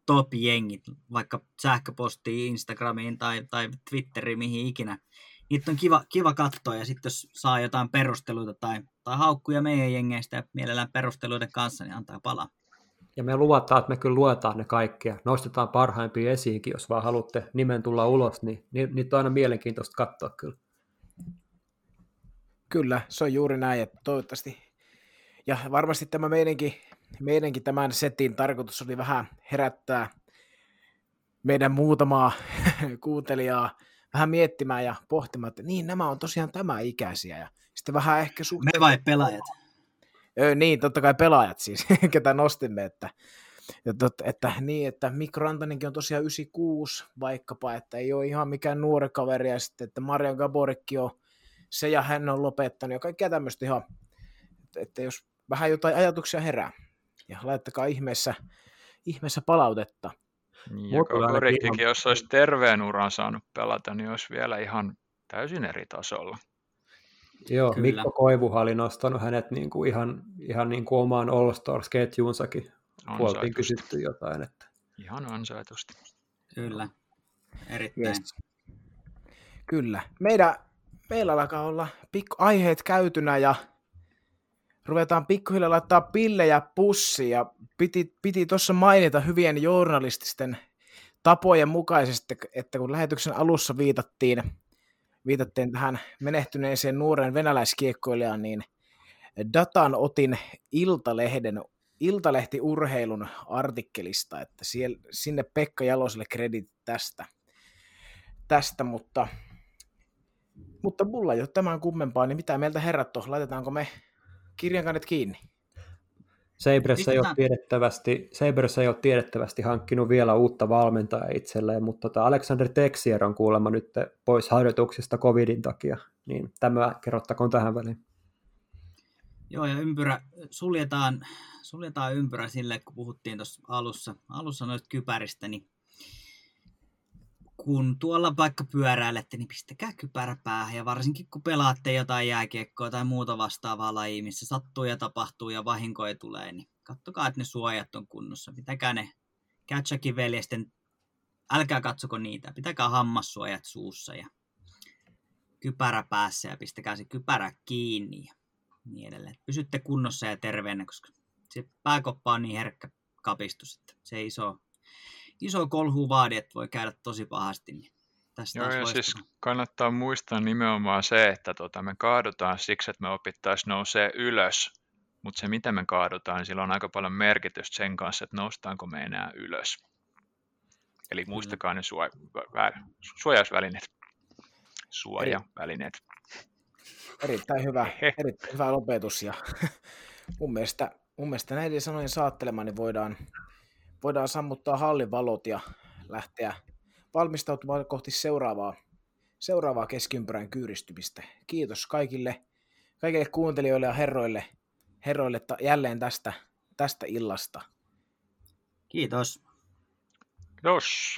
top-jengit, vaikka sähköpostiin, Instagramiin tai, tai Twitteriin, mihin ikinä. Niitä on kiva, kiva katsoa ja sitten jos saa jotain perusteluita tai, tai haukkuja meidän jengeistä ja mielellään perusteluiden kanssa, niin antaa palaa. Ja me luvataan, että me kyllä luetaan ne kaikki ja nostetaan parhaimpia esiinkin, jos vaan haluatte nimen tulla ulos, niin ni- niitä on aina mielenkiintoista katsoa kyllä. Kyllä, se on juuri näin, että toivottavasti. Ja varmasti tämä meidänkin, meidänkin tämän setin tarkoitus oli vähän herättää meidän muutamaa kuuntelijaa vähän miettimään ja pohtimaan, että niin, nämä on tosiaan tämä ikäisiä. Ja sitten vähän ehkä suht... Me vai pelaajat? Öö, niin, totta kai pelaajat siis, ketä nostimme, että, tot, että, niin, että Mikko Rantanenkin on tosiaan 96 vaikkapa, että ei ole ihan mikään nuori kaveri, ja sitten, että Marian Gaborikki on se ja hän on lopettanut ja kaikkea tämmöistä ihan, että, että jos vähän jotain ajatuksia herää, ja laittakaa ihmeessä, ihmeessä palautetta. Niin, ja Kokorikkikin, jos olisi terveen uran saanut pelata, niin olisi vielä ihan täysin eri tasolla. Joo, Kyllä. Mikko Koivuha oli nostanut hänet niin kuin ihan, ihan niin kuin omaan All Stars-ketjuunsakin. Puoltiin kysytty jotain. Että... Ihan ansaitusti. Kyllä, erittäin. Yes. Kyllä. Meidän, meillä alkaa olla pikku aiheet käytynä ja ruvetaan pikkuhiljaa laittaa pillejä pussiin ja piti, piti tuossa mainita hyvien journalististen tapojen mukaisesti, että kun lähetyksen alussa viitattiin, viitattiin tähän menehtyneeseen nuoren venäläiskiekkoilijaan, niin datan otin Iltalehden Iltalehti-urheilun artikkelista, että siellä, sinne Pekka Jaloselle kredit tästä, tästä mutta, mutta mulla ei ole tämän kummempaa, niin mitä mieltä herrat on, laitetaanko me kirjankannet kiinni. Sabres ei, ole tiedettävästi, Sabres ei ole tiedettävästi hankkinut vielä uutta valmentajaa itselleen, mutta tota Alexander Texier on kuulemma nyt pois harjoituksista covidin takia, niin tämä kerrottakoon tähän väliin. Joo, ja ympyrä, suljetaan, suljetaan ympyrä sille, kun puhuttiin tuossa alussa, alussa noista kypäristä, niin kun tuolla vaikka pyöräilette, niin pistäkää kypärä päähän. Ja varsinkin kun pelaatte jotain jääkiekkoa tai muuta vastaavaa lajia, missä sattuu ja tapahtuu ja vahinkoja tulee, niin kattokaa, että ne suojat on kunnossa. Pitäkää ne Catchakin veljesten, älkää katsoko niitä, pitäkää hammassuojat suussa ja kypärä päässä ja pistäkää se kypärä kiinni ja niin edelleen. Pysytte kunnossa ja terveenä, koska se pääkoppa on niin herkkä kapistus, että se iso iso kolhu vaadi, että voi käydä tosi pahasti. Niin tästä Joo, ja siis kannattaa muistaa nimenomaan se, että tota, me kaadutaan siksi, että me opittaisiin nousee ylös, mutta se, miten me kaadutaan, niin sillä on aika paljon merkitystä sen kanssa, että noustaanko me enää ylös. Eli muistakaa ne suoj- suojausvälineet. Suojavälineet. Erittäin hyvä, erittäin hyvä lopetus ja mun mielestä, mun mielestä näiden sanojen saattelemani niin voidaan voidaan sammuttaa hallin valot ja lähteä valmistautumaan kohti seuraavaa, seuraavaa keskiympärän kyyristymistä. Kiitos kaikille, kaikille kuuntelijoille ja herroille, herroille jälleen tästä, tästä illasta. Kiitos. Kiitos.